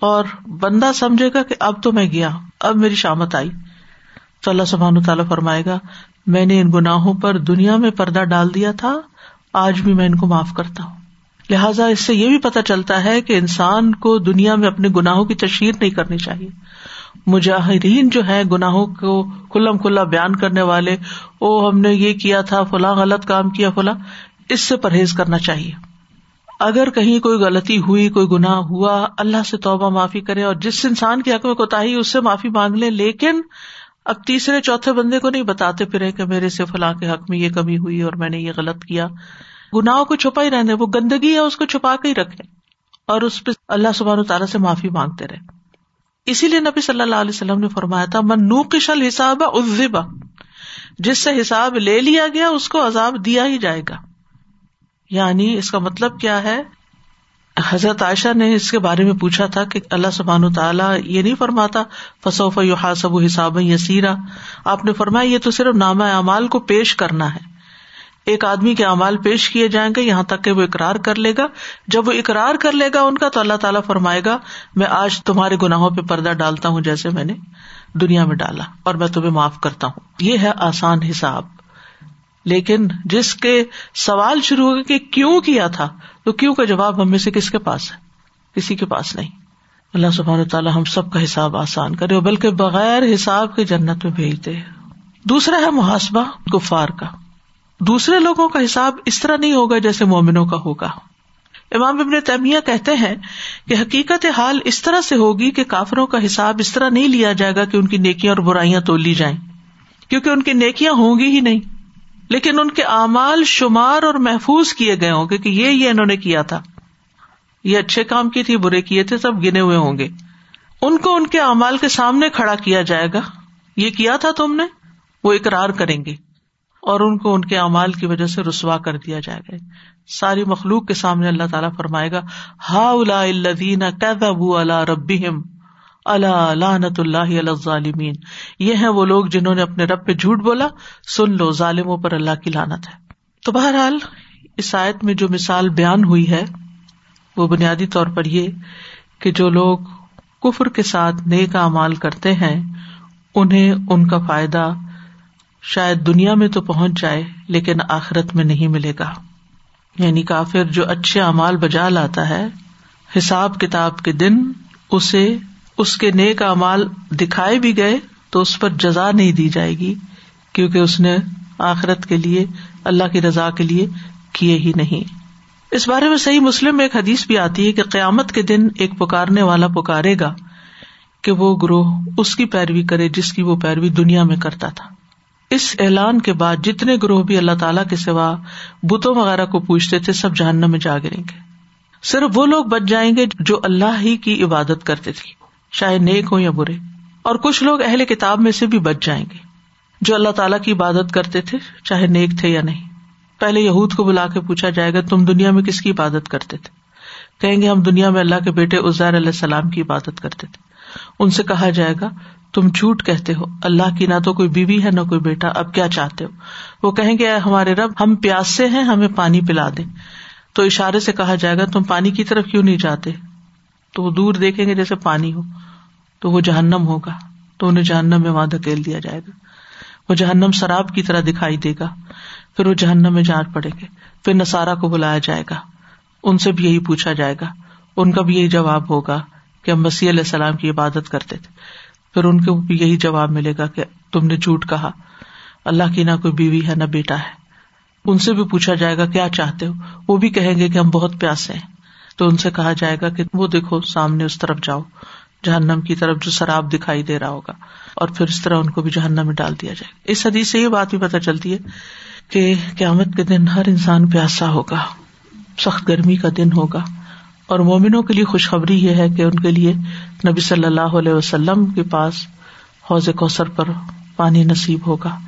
Speaker 1: اور بندہ سمجھے گا کہ اب تو میں گیا، اب میری شامت آئی۔ تو اللہ سبحان تعالیٰ فرمائے گا، میں نے ان گناہوں پر دنیا میں پردہ ڈال دیا تھا، آج بھی میں ان کو معاف کرتا ہوں۔ لہٰذا اس سے یہ بھی پتا چلتا ہے کہ انسان کو دنیا میں اپنے گناہوں کی تشہیر نہیں کرنی چاہیے۔ مجاہرین جو ہے گناہوں کو کھلم کھلا بیان کرنے والے، او ہم نے یہ کیا تھا، فلاں غلط کام کیا، فلاں، اس سے پرہیز کرنا چاہیے۔ اگر کہیں کوئی غلطی ہوئی، کوئی گناہ ہوا، اللہ سے توبہ معافی کرے اور جس انسان کی حق میں کوتاہی اس سے معافی مانگ لے، لیکن اب تیسرے چوتھے بندے کو نہیں بتاتے پھرے کہ میرے سے فلاں کے حق میں یہ کمی ہوئی اور میں نے یہ غلط کیا۔ گناہوں کو چھپا ہی رہنے، وہ گندگی ہے، اس کو چھپا کے ہی رکھے اور اس پہ اللہ سبحان تعالیٰ سے معافی مانگتے رہے۔ اسی لیے نبی صلی اللہ علیہ وسلم نے فرمایا تھا، من نوکشل حساب جس سے حساب لے لیا گیا، اس کو عذاب دیا ہی جائے گا۔ یعنی اس کا مطلب کیا ہے؟ حضرت عائشہ نے اس کے بارے میں پوچھا تھا کہ اللہ سبحان تعالیٰ یہ نہیں فرماتا فصوف یو حاصب حساب یسیرا آپ نے فرمایا، یہ تو صرف نامہ اعمال کو پیش کرنا ہے۔ ایک آدمی کے امال پیش کیے جائیں گے، یہاں تک کہ وہ اقرار کر لے گا۔ جب وہ اقرار کر لے گا ان کا، تو اللہ تعالیٰ فرمائے گا، میں آج تمہارے گناہوں پہ پردہ ڈالتا ہوں جیسے میں نے دنیا میں ڈالا، اور میں تمہیں معاف کرتا ہوں۔ یہ ہے آسان حساب۔ لیکن جس کے سوال شروع ہو کہ کیوں کیا تھا، تو کیوں کا جواب ہم میں سے کس کے پاس ہے؟ کسی کے پاس نہیں۔ اللہ سبحانہ تعالیٰ ہم سب کا حساب آسان کرے بلکہ بغیر حساب کے جنت میں بھیج دے دوسرا ہے محاسبہ گفار کا۔ دوسرے لوگوں کا حساب اس طرح نہیں ہوگا جیسے مومنوں کا ہوگا۔ امام ابن تیمیہ کہتے ہیں کہ حقیقت حال اس طرح سے ہوگی کہ کافروں کا حساب اس طرح نہیں لیا جائے گا کہ ان کی نیکیاں اور برائیاں تو لی جائیں۔ کیونکہ ان کی نیکیاں ہوں گی ہی نہیں۔ لیکن ان کے اعمال شمار اور محفوظ کیے گئے ہوں گے کہ یہ یہ انہوں نے کیا تھا۔ یہ اچھے کام کی تھی، برے کیے تھے، سب گنے ہوئے ہوں گے۔ ان کو ان کے اعمال کے سامنے کھڑا کیا جائے گا۔ یہ کیا تھا تم نے؟ وہ اقرار کریں گے۔ اور ان کو ان کے اعمال کی وجہ سے رسوا کر دیا جائے گا۔ ساری مخلوق کے سامنے اللہ تعالیٰ فرمائے گا ہا الدین اللہ اللہ لانت اللہ ظالمین یہ ہے وہ لوگ جنہوں نے اپنے رب پہ جھوٹ بولا، سن لو، ظالموں پر اللہ کی لانت ہے۔ تو بہرحال، اس آیت میں جو مثال بیان ہوئی ہے، وہ بنیادی طور پر یہ کہ جو لوگ کفر کے ساتھ نیک امال کرتے ہیں، انہیں ان کا فائدہ شاید دنیا میں تو پہنچ جائے لیکن آخرت میں نہیں ملے گا۔ یعنی کافر جو اچھے امال بجا لاتا ہے، حساب کتاب کے دن اسے، اس کے نیک امال دکھائے بھی گئے تو اس پر جزا نہیں دی جائے گی، کیونکہ اس نے آخرت کے لیے، اللہ کی رضا کے لیے کیے ہی نہیں۔ اس بارے میں صحیح مسلم میں ایک حدیث بھی آتی ہے کہ قیامت کے دن ایک پکارنے والا پکارے گا کہ وہ گروہ اس کی پیروی کرے جس کی وہ پیروی دنیا میں کرتا تھا۔ اس اعلان کے بعد جتنے گروہ بھی اللہ تعالیٰ کے سوا بتوں وغیرہ کو پوچھتے تھے، سب جہنم میں جا گریں گے۔ صرف وہ لوگ بچ جائیں گے جو اللہ ہی کی عبادت کرتے تھے، چاہے نیک ہو یا برے۔ اور کچھ لوگ اہل کتاب میں سے بھی بچ جائیں گے جو اللہ تعالیٰ کی عبادت کرتے تھے، چاہے نیک تھے یا نہیں۔ پہلے یہود کو بلا کے پوچھا جائے گا، تم دنیا میں کس کی عبادت کرتے تھے؟ کہیں گے، ہم دنیا میں اللہ کے بیٹے ازیر علیہ السلام کی عبادت کرتے تھے۔ ان سے کہا جائے گا تم جھوٹ کہتے ہو۔ اللہ کی نہ تو کوئی بیوی ہے، نہ کوئی بیٹا۔ اب کیا چاہتے ہو؟ وہ کہیں گے ہمارے رب، ہم پیاس سے ہیں، ہمیں پانی پلا دے۔ تو اشارے سے کہا جائے گا، تم پانی کی طرف کیوں نہیں جاتے؟ تو وہ دور دیکھیں گے جیسے پانی ہو، تو وہ جہنم ہوگا۔ تو انہیں جہنم میں وہاں دھکیل دیا جائے گا۔ وہ جہنم شراب کی طرح دکھائی دے گا۔ پھر وہ جہنم میں جان پڑے گے۔ پھر نسارا کو بلایا جائے گا۔ ان سے بھی یہی پوچھا جائے گا۔ ان کا بھی یہی جواب ہوگا کہ ہم مسیح علیہ السلام کی عبادت کرتے تھے۔ پھر ان کو بھی یہی جواب ملے گا کہ تم نے جھوٹ کہا۔ اللہ کی نہ کوئی بیوی ہے نہ بیٹا ہے۔ ان سے بھی پوچھا جائے گا، کیا چاہتے ہو؟ وہ بھی کہیں گے کہ ہم بہت پیاسے ہیں۔ تو ان سے کہا جائے گا کہ وہ دیکھو، سامنے اس طرف جاؤ۔ جہنم کی طرف جو شراب دکھائی دے رہا ہوگا۔ اور پھر اس طرح ان کو بھی جہنم میں ڈال دیا جائے۔ گا اس حدیث سے یہ بات بھی پتہ چلتی ہے کہ قیامت کے دن ہر انسان پیاسا ہوگا۔ سخت گرمی کا دن ہوگا۔ اور مومنوں کے لیے خوشخبری یہ ہے کہ ان کے لیے نبی صلی اللہ علیہ وسلم کے پاس حوض کوثر پر پانی نصیب ہوگا۔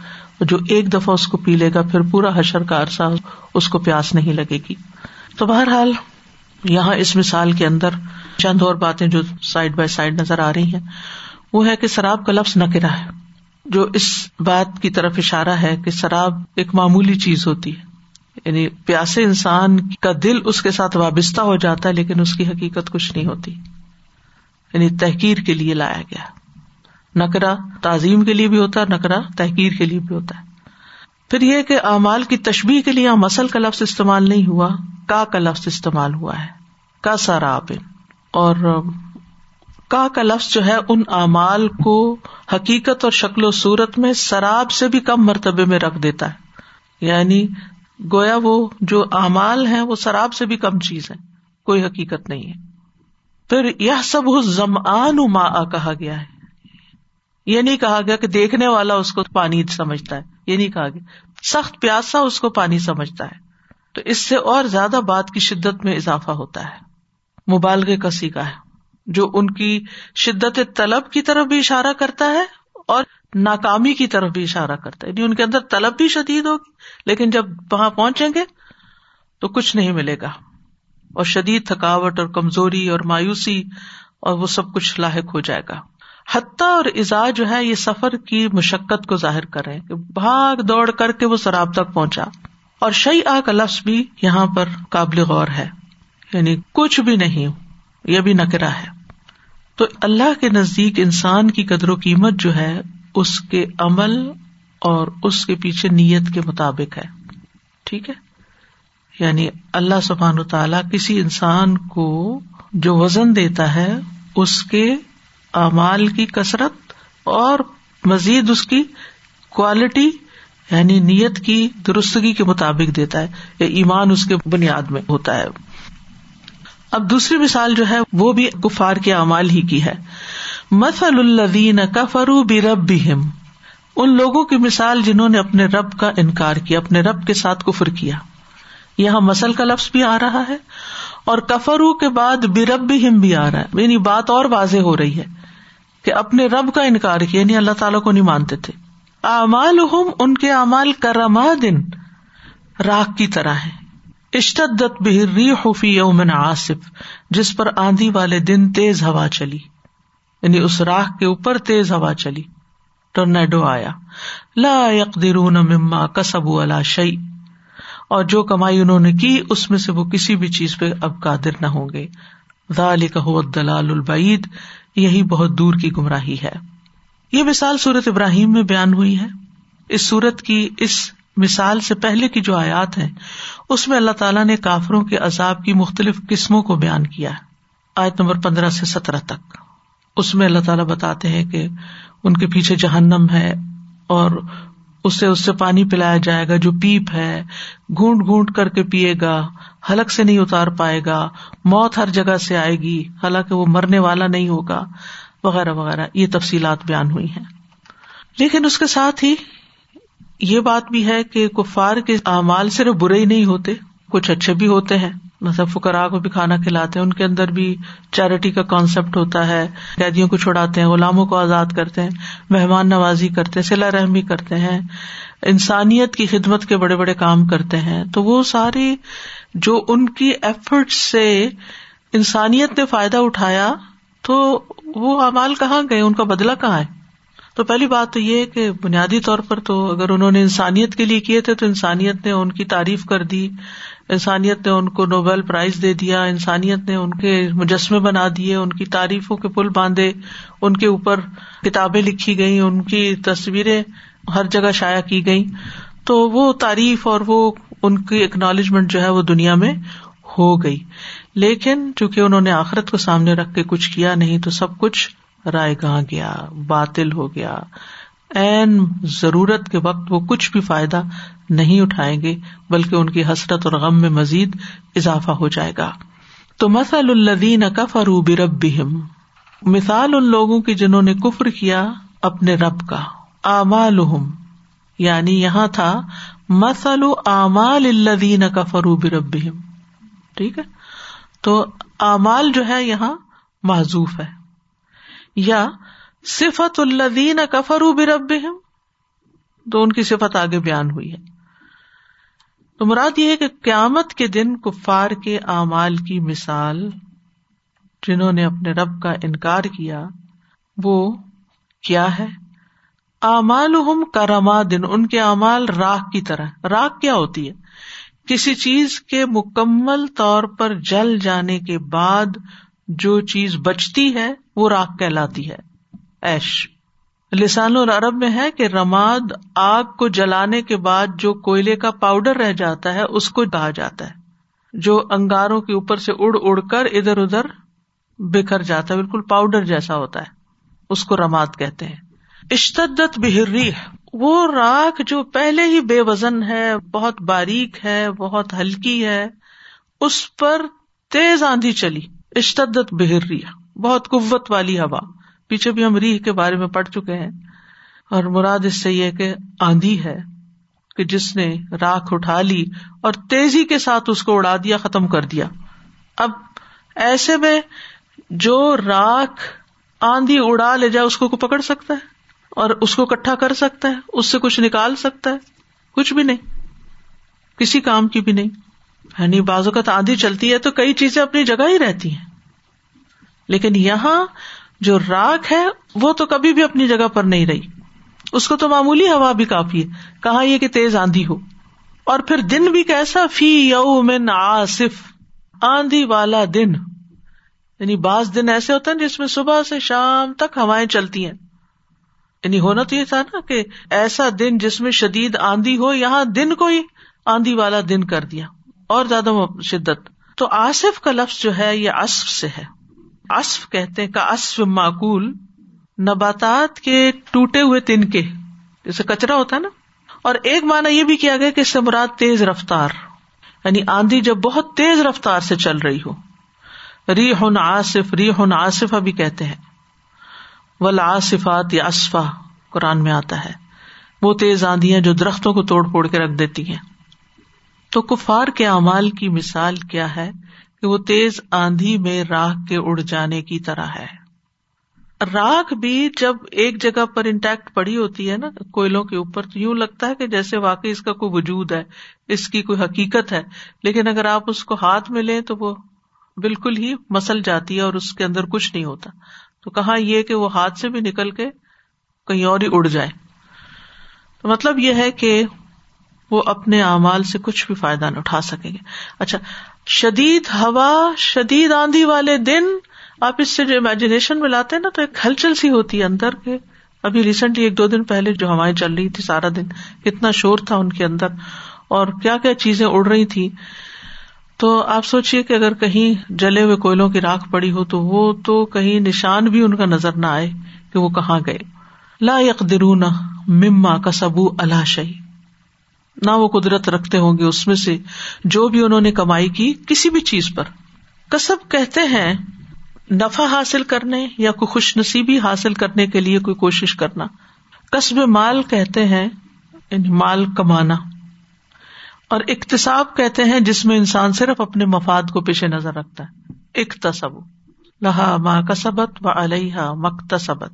Speaker 1: جو ایک دفعہ اس کو پی لے گا، پھر پورا حشر کا عرصہ اس کو پیاس نہیں لگے گی۔ تو بہرحال یہاں اس مثال کے اندر چند اور باتیں جو سائڈ بائی سائڈ نظر آ رہی ہیں، وہ ہے کہ شراب کا لفظ نہ کرا ہے۔ جو اس بات کی طرف اشارہ ہے کہ شراب ایک معمولی چیز ہوتی ہے۔ یعنی پیاسے انسان کا دل اس کے ساتھ وابستہ ہو جاتا ہے، لیکن اس کی حقیقت کچھ نہیں ہوتی۔ یعنی تحقیر کے لیے لایا گیا۔ نکرا تعظیم کے لیے بھی ہوتا ہے نکرا تحقیر کے لیے بھی ہوتا ہے۔ پھر یہ کہ اعمال کی تشبیح کے لیے مسل کا لفظ استعمال نہیں ہوا، کا کا لفظ استعمال ہوا ہے۔ کا سارا اور کا کا لفظ جو ہے، ان اعمال کو حقیقت اور شکل و صورت میں شراب سے بھی کم مرتبے میں رکھ دیتا ہے۔ یعنی گویا وہ جو اعمال ہے وہ شراب سے بھی کم چیز ہے کوئی حقیقت نہیں ہے۔ پھر یہ سب زمان ما کہا گیا ہے۔ یہ نہیں کہا گیا کہ دیکھنے والا اس کو پانی سمجھتا ہے، یہ نہیں کہا گیا۔ سخت پیاسا اس کو پانی سمجھتا ہے۔ تو اس سے اور زیادہ بات کی شدت میں اضافہ ہوتا ہے۔ مبالغ کسی کا ہے، جو ان کی شدت طلب کی طرف بھی اشارہ کرتا ہے اور ناکامی کی طرف بھی اشارہ کرتا ہے۔ یعنی ان کے اندر طلب بھی شدید ہوگی، لیکن جب وہاں پہنچیں گے تو کچھ نہیں ملے گا۔ اور شدید تھکاوٹ اور کمزوری اور مایوسی اور وہ سب کچھ لاحق ہو جائے گا۔ حتیٰ اور ازا جو ہے، یہ سفر کی مشقت کو ظاہر کر رہے کہ بھاگ دوڑ کر کے وہ شراب تک پہنچا۔ اور شعی آ کا لفظ بھی یہاں پر قابل غور ہے۔ یعنی کچھ بھی نہیں، یہ بھی نکرا ہے۔ تو اللہ کے نزدیک انسان کی قدر و قیمت جو ہے اس کے عمل اور اس کے پیچھے نیت کے مطابق ہے۔ ٹھیک ہے؟ یعنی اللہ سبحان تعالی کسی انسان کو جو وزن دیتا ہے، اس کے اعمال کی کثرت اور مزید اس کی کوالٹی یعنی نیت کی درستگی کے مطابق دیتا ہے۔ یا ایمان اس کے بنیاد میں ہوتا ہے۔ اب دوسری مثال جو ہے، وہ بھی کفار کے اعمال ہی کی ہے۔ مسل الدین کفرو بی رب بھی ان لوگوں کی مثال جنہوں نے اپنے رب کا انکار کیا، اپنے رب کے ساتھ کفر کیا۔ یہاں مسل کا لفظ بھی آ رہا ہے اور کفرو کے بعد بے رب بھی ہم بھی آ رہا ہے۔ یعنی بات اور واضح ہو رہی ہے کہ اپنے رب کا انکار کیا یعنی اللہ تعالیٰ کو نہیں مانتے تھے۔ امال ان کے امال کرما دن راک کی طرح ہے اشتدت بہری حفی یومن آصف جس پر آندھی والے دن تیز ہوا چلی۔ یعنی اس راہ کے اوپر تیز ہوا چلی۔ ٹورنیڈو آیا۔ لا یقدرون مما کسب اللہ شعی اور جو کمائی انہوں نے کی، اس میں سے وہ کسی بھی چیز پہ اب قادر نہ ہوں گے۔ دلال البعید۔ یہی بہت دور کی گمراہی ہے۔ یہ مثال سورت ابراہیم میں بیان ہوئی ہے۔ اس سورت کی اس مثال سے پہلے کی جو آیات ہیں، اس میں اللہ تعالیٰ نے کافروں کے عذاب کی مختلف قسموں کو بیان کیا ہے۔ آیت نمبر پندرہ سے سترہ تک۔ اس میں اللہ تعالیٰ بتاتے ہیں کہ ان کے پیچھے جہنم ہے اور اسے اس سے پانی پلایا جائے گا جو پیپ ہے گونٹ گونٹ کر کے پیے گا، حلق سے نہیں اتار پائے گا، موت ہر جگہ سے آئے گی، حالانکہ وہ مرنے والا نہیں ہوگا، وغیرہ وغیرہ، یہ تفصیلات بیان ہوئی ہیں۔ لیکن اس کے ساتھ ہی یہ بات بھی ہے کہ کفار کے اعمال صرف برے ہی نہیں ہوتے، کچھ اچھے بھی ہوتے ہیں۔ مطلب فکرا کو بھی کھانا کھلاتے ہیں۔ ان کے اندر بھی چیریٹی کا کانسیپٹ ہوتا ہے۔ قیدیوں کو چھڑاتے ہیں، غلاموں کو آزاد کرتے ہیں، مہمان نوازی کرتے ہیں سلا رحمی کرتے ہیں۔ انسانیت کی خدمت کے بڑے بڑے کام کرتے ہیں۔ تو وہ ساری جو ان کی ایفرٹ سے انسانیت نے فائدہ اٹھایا، تو وہ امال کہاں گئے؟ ان کا بدلا کہاں ہے؟ تو پہلی بات تو یہ کہ بنیادی طور پر تو اگر انہوں نے انسانیت کے لیے کیے تھے، تو انسانیت نے ان کی تعریف کر دی۔ انسانیت نے ان کو نوبل پرائز دے دیا، انسانیت نے ان کے مجسمے بنا دیے، ان کی تعریفوں کے پل باندھے، ان کے اوپر کتابیں لکھی گئی ان کی تصویریں ہر جگہ شائع کی گئی تو وہ تعریف اور وہ ان کی اکنالجمنٹ جو ہے وہ دنیا میں ہو گئی۔ لیکن چونکہ انہوں نے آخرت کو سامنے رکھ کے کچھ کیا نہیں تو سب کچھ رائے گاہ گیا، باطل ہو گیا۔ این ضرورت کے وقت وہ کچھ بھی فائدہ نہیں اٹھائیں گے، بلکہ ان کی حسرت اور غم میں مزید اضافہ ہو جائے گا۔ تو مسل الدین کفرو برب مثال ان لوگوں کی جنہوں نے کفر کیا اپنے رب کا امال یعنی یہاں تھا مسل امال الدین کفرو برب ٹھیک ہے؟ تو امال جو ہے یہاں معذوف ہے۔ یا صفت الدین کفرو برب تو ان کی صفت آگے بیان ہوئی ہے۔ تو مراد یہ ہے کہ قیامت کے دن کفار کے اعمال کی مثال جنہوں نے اپنے رب کا انکار کیا، وہ کیا ہے؟ اعمال کرما دن ان کے اعمال راک کی طرح۔ راک کیا ہوتی ہے؟ کسی چیز کے مکمل طور پر جل جانے کے بعد جو چیز بچتی ہے، وہ راک کہلاتی ہے۔ ایش لسان العرب میں ہے کہ رماد آگ کو جلانے کے بعد جو کوئلے کا پاؤڈر رہ جاتا ہے، اس کو کہا جاتا ہے۔ جو انگاروں کے اوپر سے اڑ اڑ کر ادھر ادھر بکھر جاتا ہے، بالکل پاؤڈر جیسا ہوتا ہے۔ اس کو رماد کہتے ہیں۔ اشتدت بہری وہ راکھ جو پہلے ہی بے وزن ہے، بہت باریک ہے، بہت ہلکی ہے، اس پر تیز آندھی چلی۔ اشتدت بہری بہت قوت والی ہوا۔ پیچھے بھی ہم ریح کے بارے میں پڑھ چکے ہیں اور مراد اس سے یہ کہ آندھی ہے کہ جس نے راکھ اٹھا لی اور تیزی کے ساتھ اس کو اڑا دیا، ختم کر دیا۔ اب ایسے میں جو راکھ آندھی اڑا لے جائے، اس کو پکڑ سکتا ہے؟ اور اس کو اکٹھا کر سکتا ہے؟ اس سے کچھ نکال سکتا ہے؟ کچھ بھی نہیں۔ کسی کام کی بھی نہیں۔ یعنی بعض اوقات آندھی چلتی ہے تو کئی چیزیں اپنی جگہ ہی رہتی ہیں۔ لیکن یہاں جو راک ہے، وہ تو کبھی بھی اپنی جگہ پر نہیں رہی۔ اس کو تو معمولی ہوا بھی کافی ہے۔ کہاں یہ کہ تیز آندھی ہو۔ اور پھر دن بھی کیسا؟ فی یوم آصف۔ آندھی والا دن۔ یعنی بعض دن ایسے ہوتے ہیں جس میں صبح سے شام تک ہوائیں چلتی ہیں۔ یعنی ہونا تو یہ تھا نا کہ ایسا دن جس میں شدید آندھی ہو، یہاں دن کو ہی آندھی والا دن کر دیا۔ اور زیادہ شدت تو آصف کا لفظ جو ہے، یہ اصف سے ہے۔ اصف کہتے ہیں، کا اصف معقول نباتات کے ٹوٹے ہوئے تن کے، جیسے کچرا ہوتا ہے نا۔ اور ایک مانا یہ بھی کیا گیا کہ اس سے مراد تیز رفتار یعنی آندھی جب بہت تیز رفتار سے چل رہی ہو۔ ری ہن آصف ری ہن آصف ابھی کہتے ہیں۔ ول آصفات یا اسفا قرآن میں آتا ہے۔ وہ تیز آندیاں جو درختوں کو توڑ پھوڑ کے رکھ دیتی ہیں۔ تو کفار کے اعمال کی مثال کیا ہے؟ کہ وہ تیز آندھی میں راہ کے اڑ جانے کی طرح ہے۔ راکھ بھی جب ایک جگہ پر انٹیکٹ پڑی ہوتی ہے نا کوئلوں کے اوپر، تو یوں لگتا ہے کہ جیسے واقعی اس کا کوئی وجود ہے، اس کی کوئی حقیقت ہے۔ لیکن اگر آپ اس کو ہاتھ میں لیں تو وہ بالکل ہی مسل جاتی ہے اور اس کے اندر کچھ نہیں ہوتا۔ تو کہاں یہ کہ وہ ہاتھ سے بھی نکل کے کہیں اور ہی اڑ جائے۔ تو مطلب یہ ہے کہ وہ اپنے اعمال سے کچھ بھی فائدہ نہ اٹھا سکیں گے۔ اچھا شدید ہوا، شدید آندھی والے دن، آپ اس سے جو امیجنیشن میں لاتے ہیں نا، تو ایک ہلچل سی ہوتی ہے اندر کے۔ ابھی ریسنٹلی ایک دو دن پہلے جو ہوائیں چل رہی تھی، سارا دن کتنا شور تھا ان کے اندر۔ اور کیا کیا چیزیں اڑ رہی تھی۔ تو آپ سوچیے کہ اگر کہیں جلے ہوئے کوئلوں کی راکھ پڑی ہو، تو وہ تو کہیں نشان بھی ان کا نظر نہ آئے کہ وہ کہاں گئے۔ لا درون مما کا سبو اللہ شہی نہ وہ قدرت رکھتے ہوں گے اس میں سے، جو بھی انہوں نے کمائی کی کسی بھی چیز پر۔ کسب کہتے ہیں، نفع حاصل کرنے یا کوئی خوش نصیبی حاصل کرنے کے لیے کوئی کوشش کرنا۔ کسب مال کہتے ہیں یعنی مال کمانا۔ اور اقتصاب کہتے ہیں، جس میں انسان صرف اپنے مفاد کو پیش نظر رکھتا ہے۔ اقتصب لہا ماں کسبت و علیہ مکتسبت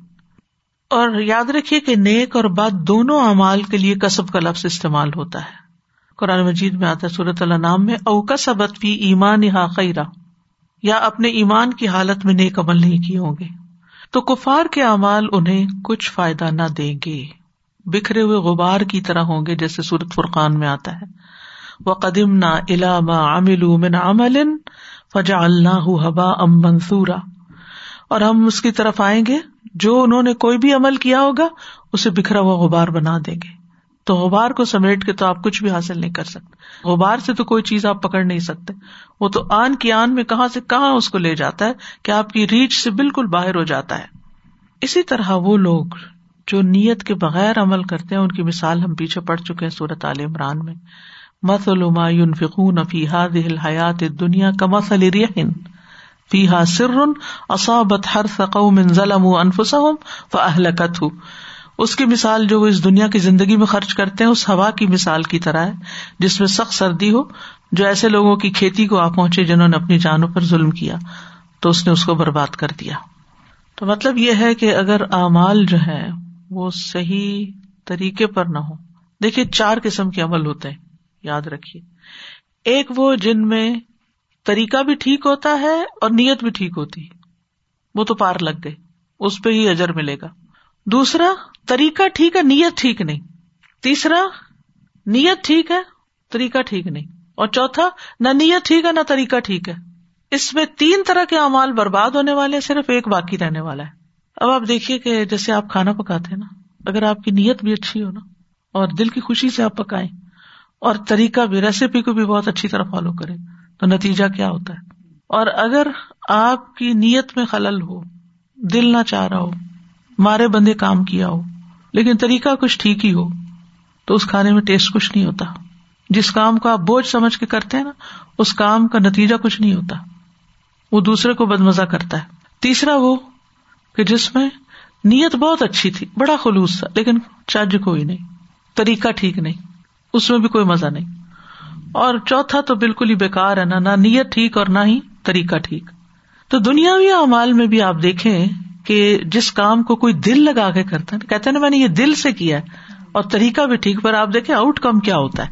Speaker 1: اور یاد رکھیے کہ نیک اور بد دونوں اعمال کے لیے کسب کا لفظ استعمال ہوتا ہے۔ قرآن مجید میں آتا ہے صورت اللہ نام میں، او کسبت بھی ایمان یہاں خیرہ یا اپنے ایمان کی حالت میں نیک عمل نہیں کیے ہوں گے۔ تو کفار کے اعمال انہیں کچھ فائدہ نہ دیں گے۔ بکھرے ہوئے غبار کی طرح ہوں گے، جیسے سورت فرقان میں آتا ہے۔ وہ قدیم نہ علامہ من عمل فجا اللہ حبا ام منصورا اور ہم اس کی طرف آئیں گے۔ جو انہوں نے کوئی بھی عمل کیا ہوگا، اسے بکھرا ہوا غبار بنا دیں گے۔ تو غبار کو سمیٹ کے تو آپ کچھ بھی حاصل نہیں کر سکتے۔ غبار سے تو کوئی چیز آپ پکڑ نہیں سکتے۔ وہ تو آن کی آن میں کہاں سے کہاں اس کو لے جاتا ہے کہ آپ کی ریچ سے بالکل باہر ہو جاتا ہے۔ اسی طرح وہ لوگ جو نیت کے بغیر عمل کرتے ہیں، ان کی مثال ہم پیچھے پڑ چکے ہیں صورت عال عمران میں۔ مسلما فکون فیحا دل حیات دنیا کا مسل فیحا سر اصابت ہر سقو ظلم انفسہم فاہلکت اس کی مثال جو وہ اس دنیا کی زندگی میں خرچ کرتے ہیں، اس ہوا کی مثال کی طرح ہے، جس میں سخت سردی ہو، جو ایسے لوگوں کی کھیتی کو آ پہنچے جنہوں نے اپنی جانوں پر ظلم کیا، تو اس نے اس کو برباد کر دیا۔ تو مطلب یہ ہے کہ اگر اعمال جو ہے وہ صحیح طریقے پر نہ ہو دیکھیے چار قسم کے عمل ہوتے ہیں، یاد رکھیے۔ ایک وہ جن میں طریقہ بھی ٹھیک ہوتا ہے اور نیت بھی ٹھیک ہوتی وہ تو پار لگ گئے۔ اس پہ ہی اجر ملے گا۔ دوسرا، طریقہ ٹھیک ہے، نیت ٹھیک نہیں۔ تیسرا، نیت ٹھیک ہے، طریقہ ٹھیک نہیں۔ اور چوتھا، نہ نیت ٹھیک ہے، نہ طریقہ ٹھیک ہے۔ اس میں تین طرح کے امال برباد ہونے والے، صرف ایک باقی رہنے والا ہے۔ اب آپ دیکھیے کہ جیسے آپ کھانا پکاتے ہیں نا، اگر آپ کی نیت بھی اچھی ہو نا، اور دل کی خوشی سے آپ پکائیں، اور طریقہ بھی ریسیپی کو بھی بہت اچھی طرح فالو کریں۔ تو نتیجہ کیا ہوتا ہے؟ اور اگر آپ کی نیت میں خلل ہو، دل نہ چاہ رہا ہو، مارے بندے کام کیا ہو، لیکن طریقہ کچھ ٹھیک ہی ہو، تو اس کھانے میں ٹیسٹ کچھ نہیں ہوتا۔ جس کام کو آپ بوجھ سمجھ کے کرتے ہیں نا، اس کام کا نتیجہ کچھ نہیں ہوتا۔ وہ دوسرے کو بد مزہ کرتا ہے۔ تیسرا وہ کہ جس میں نیت بہت اچھی تھی، بڑا خلوص تھا، لیکن چج کوئی نہیں، طریقہ ٹھیک نہیں، اس میں بھی کوئی مزہ نہیں۔ اور چوتھا تو بالکل ہی بےکار ہے نا نہ نیت ٹھیک اور نہ ہی طریقہ ٹھیک۔ تو دنیاوی اعمال میں بھی آپ دیکھیں کہ جس کام کو کوئی دل لگا کے کرتا ہے، کہتے نا میں نے یہ دل سے کیا ہے اور طریقہ بھی ٹھیک، پر آپ دیکھیں آؤٹ کم کیا ہوتا ہے۔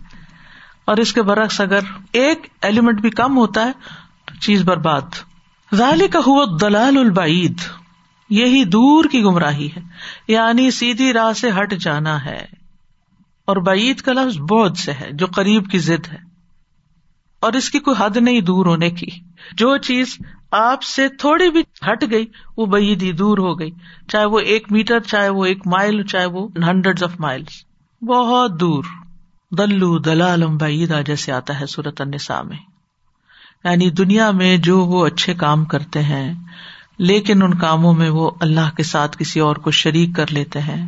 Speaker 1: اور اس کے برعکس اگر ایک ایلیمنٹ بھی کم ہوتا ہے تو چیز برباد۔ ظاہر کا ہوا دلال البعید۔ یہی دور کی گمراہی ہے۔ یعنی سیدھی راہ سے ہٹ جانا ہے۔ اور بعید کا لفظ بہت سے ہے، جو قریب کی ضد ہے۔ اور اس کی کوئی حد نہیں دور ہونے کی۔ جو چیز آپ سے تھوڑی بھی ہٹ گئی، وہ بعید ہی دور ہو گئی۔ چاہے وہ ایک میٹر، چاہے وہ ایک مائل، چاہے وہ ہنڈریڈ آف مائل بہت دور۔ دلو دلالم بعید جیسے آتا ہے سورت النساء میں۔ یعنی دنیا میں جو وہ اچھے کام کرتے ہیں، لیکن ان کاموں میں وہ اللہ کے ساتھ کسی اور کو شریک کر لیتے ہیں۔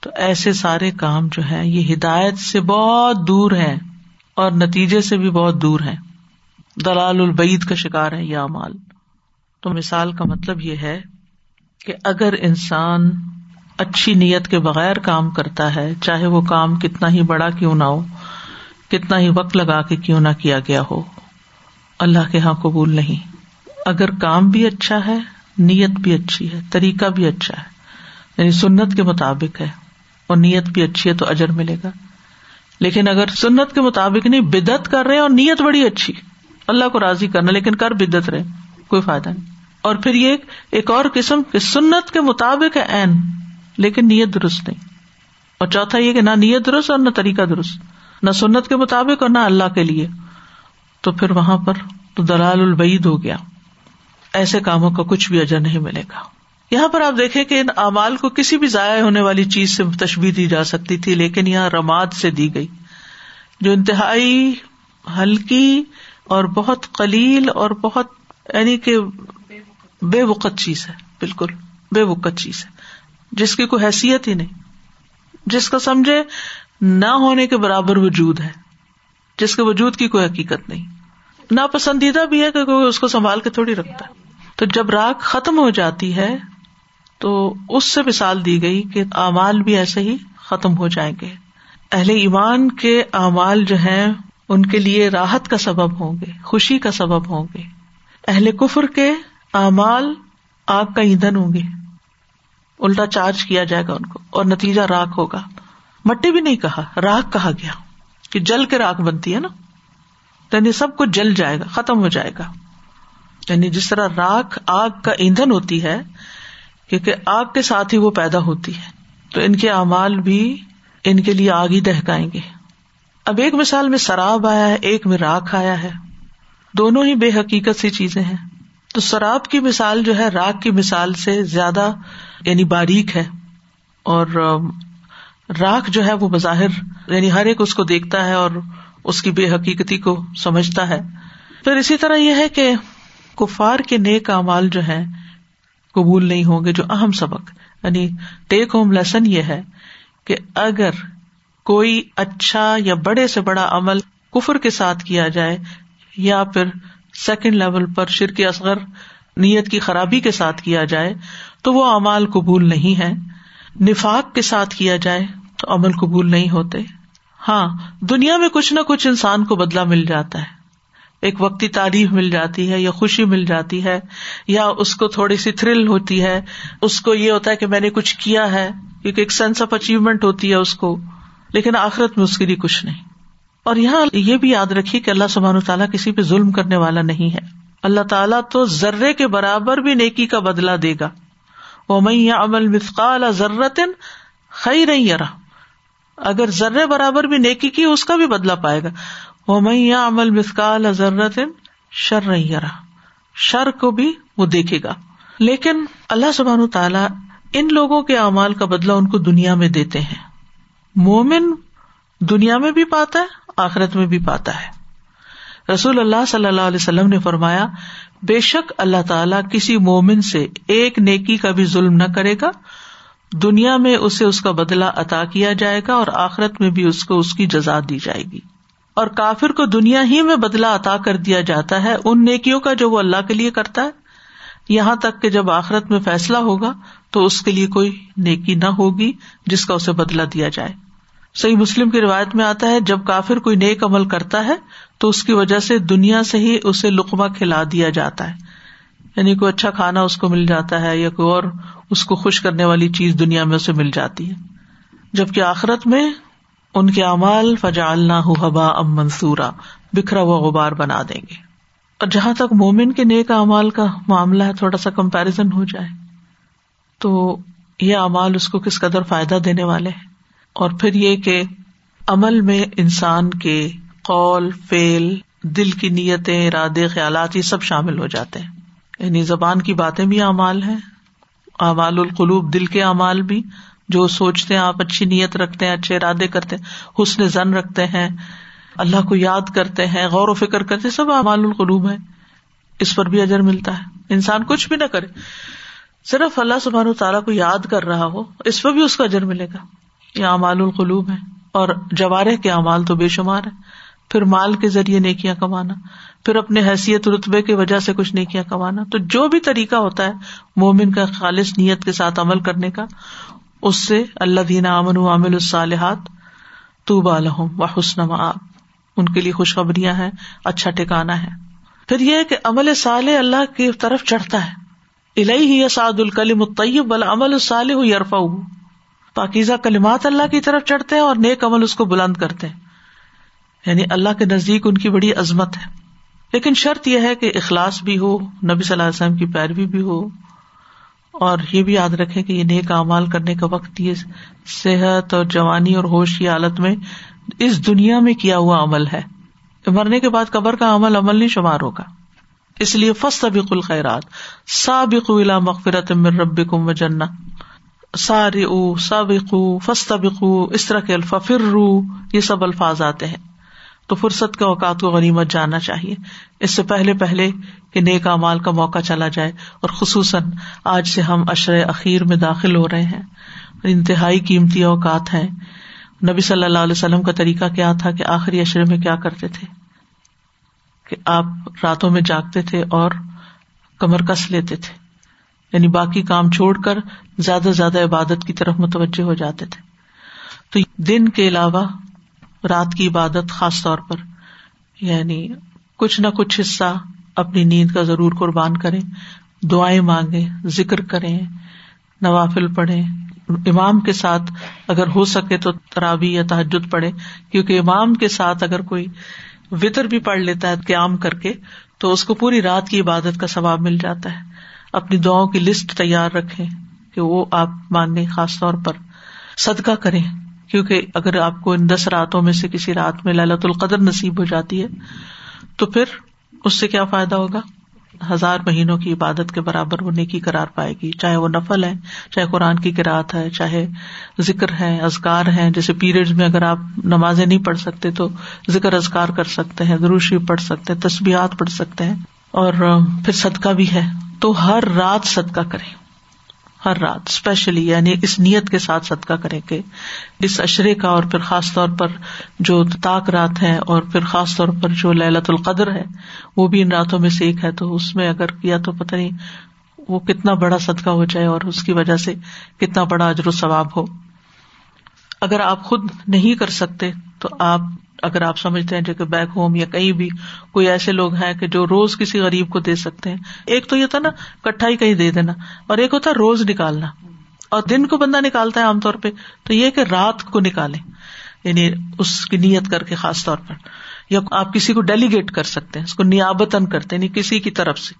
Speaker 1: تو ایسے سارے کام جو ہے یہ ہدایت سے بہت دور ہے اور نتیجے سے بھی بہت دور ہے دلال البعید کا شکار ہے یہ امال تو مثال کا مطلب یہ ہے کہ اگر انسان اچھی نیت کے بغیر کام کرتا ہے، چاہے وہ کام کتنا ہی بڑا کیوں نہ ہو، کتنا ہی وقت لگا کے کیوں نہ کیا گیا ہو، اللہ کے یہاں قبول نہیں۔ اگر کام بھی اچھا ہے، نیت بھی اچھی ہے، طریقہ بھی اچھا ہے یعنی سنت کے مطابق ہے، اور نیت بھی اچھی ہے تو اجر ملے گا۔ لیکن اگر سنت کے مطابق نہیں بدت کر رہے اور نیت بڑی اچھی اللہ کو راضی کرنا، لیکن کر بدت رہے، کوئی فائدہ نہیں۔ اور پھر یہ ایک اور قسم کے سنت کے مطابق ہے این لیکن نیت درست نہیں۔ اور چوتھا یہ کہ نہ نیت درست اور نہ طریقہ درست۔ نہ سنت کے مطابق اور نہ اللہ کے لیے۔ تو پھر وہاں پر تو دلال البعید ہو گیا۔ ایسے کاموں کا کچھ بھی اجر نہیں ملے گا۔ یہاں پر آپ دیکھیں کہ ان اعمال کو کسی بھی ضائع ہونے والی چیز سے تشبیح دی جا سکتی تھی، لیکن یہاں رماد سے دی گئی، جو انتہائی ہلکی اور بہت قلیل اور بہت یعنی کہ بے وقت چیز ہے، بالکل بے وقت چیز ہے، جس کی کوئی حیثیت ہی نہیں، جس کا سمجھے نہ ہونے کے برابر وجود ہے، جس کے وجود کی کوئی حقیقت نہیں۔ ناپسندیدہ بھی ہے کہ کوئی اس کو سنبھال کے تھوڑی رکھتا ہے۔ تو جب راک ختم ہو جاتی ہے تو اس سے مثال دی گئی کہ اعمال بھی ایسے ہی ختم ہو جائیں گے۔ اہل ایمان کے اعمال جو ہیں، ان کے لیے راحت کا سبب ہوں گے، خوشی کا سبب ہوں گے۔ اہل کفر کے اعمال آگ کا ایندھن ہوں گے۔ الٹا چارج کیا جائے گا ان کو اور نتیجہ راک ہوگا۔ مٹی بھی نہیں کہا، راک کہا گیا کہ جل کے راک بنتی ہے نا۔ یعنی سب کچھ جل جائے گا، ختم ہو جائے گا۔ یعنی جس طرح راک آگ کا ایندھن ہوتی ہے کیونکہ آگ کے ساتھ ہی وہ پیدا ہوتی ہے۔ تو ان کے اعمال بھی ان کے لیے آگ ہی دہکائیں گے۔ اب ایک مثال میں شراب آیا ہے، ایک میں راک آیا ہے۔ دونوں ہی بے حقیقت سی چیزیں ہیں۔ تو شراب کی مثال جو ہے راک کی مثال سے زیادہ یعنی باریک ہے۔ اور راک جو ہے، وہ بظاہر یعنی ہر ایک اس کو دیکھتا ہے اور اس کی بے حقیقتی کو سمجھتا ہے۔ پھر اسی طرح یہ ہے کہ کفار کے نیک امال جو ہے قبول نہیں ہوں گے، جو اہم سبق۔ یعنی ٹیک ہوم لیسن یہ ہے کہ اگر کوئی اچھا یا بڑے سے بڑا عمل کفر کے ساتھ کیا جائے، یا پھر سیکنڈ لیول پر شرک اصغر نیت کی خرابی کے ساتھ کیا جائے، تو وہ امال قبول نہیں ہے نفاق کے ساتھ کیا جائے تو عمل قبول نہیں ہوتے۔ ہاں دنیا میں کچھ نہ کچھ انسان کو بدلا مل جاتا ہے۔ ایک وقتی تعریف مل جاتی ہے یا خوشی مل جاتی ہے یا اس کو تھوڑی سی تھرل ہوتی ہے، اس کو یہ ہوتا ہے کہ میں نے کچھ کیا ہے، کیونکہ ایک سینس آف اچیومنٹ ہوتی ہے اس کو، لیکن آخرت میں اس کے لیے کچھ نہیں۔ اور یہاں یہ بھی یاد رکھیے کہ اللہ سبحان تعالیٰ کسی پہ ظلم کرنے والا نہیں ہے۔ اللہ تعالیٰ تو ذرے کے برابر بھی نیکی کا بدلا دے گا۔ وہ میں عمل مثقال ضرورت خی رہی اگر ذرے برابر بھی نیکی کی، اس کا بھی بدلا پائے گا۔ وہ میں عمل مسکال ضرورت شر نہیں رہا شر کو بھی وہ دیکھے گا۔ لیکن اللہ سبحان تعالیٰ ان لوگوں کے اعمال کا بدلا ان کو دنیا میں دیتے ہیں۔ مومن دنیا میں بھی پاتا ہے، آخرت میں بھی پاتا ہے۔ رسول اللہ صلی اللہ علیہ وسلم نے فرمایا، بے شک اللہ تعالیٰ کسی مومن سے ایک نیکی کا بھی ظلم نہ کرے گا۔ دنیا میں اسے اس کا بدلا عطا کیا جائے گا اور آخرت میں بھی اس کو اس کی جزا دی جائے گی۔ اور کافر کو دنیا ہی میں بدلا عطا کر دیا جاتا ہے ان نیکیوں کا جو وہ اللہ کے لیے کرتا ہے۔ یہاں تک کہ جب آخرت میں فیصلہ ہوگا تو اس کے لیے کوئی نیکی نہ ہوگی جس کا اسے بدلا دیا جائے۔ صحیح مسلم کی روایت میں آتا ہے، جب کافر کوئی نیک عمل کرتا ہے تو اس کی وجہ سے دنیا سے ہی اسے لقمہ کھلا دیا جاتا ہے۔ یعنی کوئی اچھا کھانا اس کو مل جاتا ہے یا کوئی اور اس کو خوش کرنے والی چیز دنیا میں اسے مل جاتی ہے۔ جبکہ آخرت میں ان کے امال فجا اللہ ہبا ام منصورا، بکھرا ہوا غبار بنا دیں گے۔ اور جہاں تک مومن کے نیک امال کا معاملہ ہے، تھوڑا سا کمپیرزن ہو جائے۔ تو یہ امال اس کو کس قدر فائدہ دینے والے ہیں؟ اور پھر یہ کہ عمل میں انسان کے قول فیل دل کی نیتیں، ارادے، خیالات، یہ سب شامل ہو جاتے ہیں۔ یعنی زبان کی باتیں بھی اعمال ہیں، اعمال القلوب، دل کے اعمال بھی۔ جو سوچتے ہیں، آپ اچھی نیت رکھتے ہیں، اچھے ارادے کرتے ہیں، حسن زن رکھتے ہیں، اللہ کو یاد کرتے ہیں، غور و فکر کرتے سب اعمال القلوب ہے اس پر بھی اجر ملتا ہے۔ انسان کچھ بھی نہ کرے۔ صرف اللہ سبحان تعالیٰ کو یاد کر رہا ہو، اس پہ بھی اس کا اجر ملے گا۔ یہ اعمال القلوب ہے اور جوارے کے اعمال تو بے شمار ہے پھر مال کے ذریعے نیکیاں کمانا، پھر اپنے حیثیت رتبے کی وجہ سے کچھ نیکیاں کمانا۔ تو جو بھی طریقہ ہوتا ہے، مومن کا خالص نیت کے ساتھ عمل کرنے کا۔ اس سے اللہ دینا امن عامل الصالحات تو بالحم و حسن ان کے لیے خوشخبریاں ہیں اچھا ٹھکانا ہے۔ پھر یہ کہ عمل صالح اللہ کی طرف چڑھتا ہے۔ الہی ہی سعد الکلیم الطیب بل عمل الصالح یرفا پاکیزہ کلمات اللہ کی طرف چڑھتے ہیں اور نیک عمل اس کو بلند کرتے ہیں۔ یعنی اللہ کے نزدیک ان کی بڑی عظمت ہے۔ لیکن شرط یہ ہے کہ اخلاص بھی ہو، نبی صلی اللہ علیہ وسلم کی پیروی بھی ہو۔ اور یہ بھی یاد رکھے کہ یہ نیک امال کرنے کا وقت یہ صحت اور جوانی اور ہوش کی حالت میں اس دنیا میں کیا ہوا عمل ہے۔ مرنے کے بعد قبر کا عمل عمل نہیں شمار ہوگا۔ اس لیے فسط ابق الخیرات سابق الا مغفرت من ربکم و جنہ۔ سار او سابق فسط اس طرح کے الفا فرو یہ سب الفاظ آتے ہیں۔ تو فرصت کے اوقات کو غنیمت جاننا چاہیے۔ اس سے پہلے پہلے کہ نیک مال کا موقع چلا جائے اور خصوصاً آج سے ہم اشر اخیر میں داخل ہو رہے ہیں۔ انتہائی قیمتی اوقات ہیں۔ نبی صلی اللہ علیہ وسلم کا طریقہ کیا تھا کہ آخری اشرے میں کیا کرتے تھے؟ کہ آپ راتوں میں جاگتے تھے اور کمر کس لیتے تھے۔ یعنی باقی کام چھوڑ کر زیادہ سے زیادہ عبادت کی طرف متوجہ ہو جاتے تھے۔ تو دن کے علاوہ رات کی عبادت خاص طور پر یعنی کچھ نہ کچھ حصہ اپنی نیند کا ضرور قربان کریں، دعائیں مانگے ذکر کریں، نوافل پڑھیں۔ امام کے ساتھ اگر ہو سکے تو ترابی یا تحجد پڑھے کیونکہ امام کے ساتھ اگر کوئی وطر بھی پڑھ لیتا ہے، قیام کر کے، تو اس کو پوری رات کی عبادت کا ثواب مل جاتا ہے۔ اپنی دعاؤں کی لسٹ تیار رکھے کہ وہ آپ مانگے خاص طور پر صدقہ کریں۔ کیونکہ اگر آپ کو ان دس راتوں میں سے کسی رات میں للت القدر نصیب ہو جاتی ہے، تو پھر اس سے کیا فائدہ ہوگا؟ ہزار مہینوں کی عبادت کے برابر وہ نیکی قرار پائے گی۔ چاہے وہ نفل ہے، چاہے قرآن کی قرآت ہے، چاہے ذکر ہے ازکار ہے جیسے پیریڈ میں اگر آپ نمازیں نہیں پڑھ سکتے تو ذکر ازکار کر سکتے ہیں دروشی پڑھ سکتے ہیں، تسبیحات پڑھ سکتے ہیں اور پھر صدقہ بھی ہے۔ تو ہر رات صدقہ کریں۔ ہر رات اسپیشلی یعنی اس نیت کے ساتھ صدقہ کرے کہ اس اشرے کا اور پھر خاص طور پر جو تاک رات ہے اور پھر خاص طور پر جو للت القدر ہے، وہ بھی ان راتوں میں سے ایک ہے۔ تو اس میں اگر کیا تو پتہ نہیں وہ کتنا بڑا صدقہ ہو جائے اور اس کی وجہ سے کتنا بڑا اجر و ثواب ہو۔ اگر آپ خود نہیں کر سکتے تو آپ اگر آپ سمجھتے ہیں جو کہ بیک ہوم یا کہیں بھی کوئی ایسے لوگ ہیں کہ جو روز کسی غریب کو دے سکتے ہیں۔ ایک تو یہ تھا نا کٹھا ہی کہیں دے دینا، اور ایک ہوتا ہے روز نکالنا۔ اور دن کو بندہ نکالتا ہے عام طور پہ، تو یہ کہ رات کو نکالے یعنی اس کی نیت کر کے خاص طور پر۔ یا آپ کسی کو ڈیلیگیٹ کر سکتے ہیں، اس کو نیابتن کرتے یعنی کسی کی طرف سے۔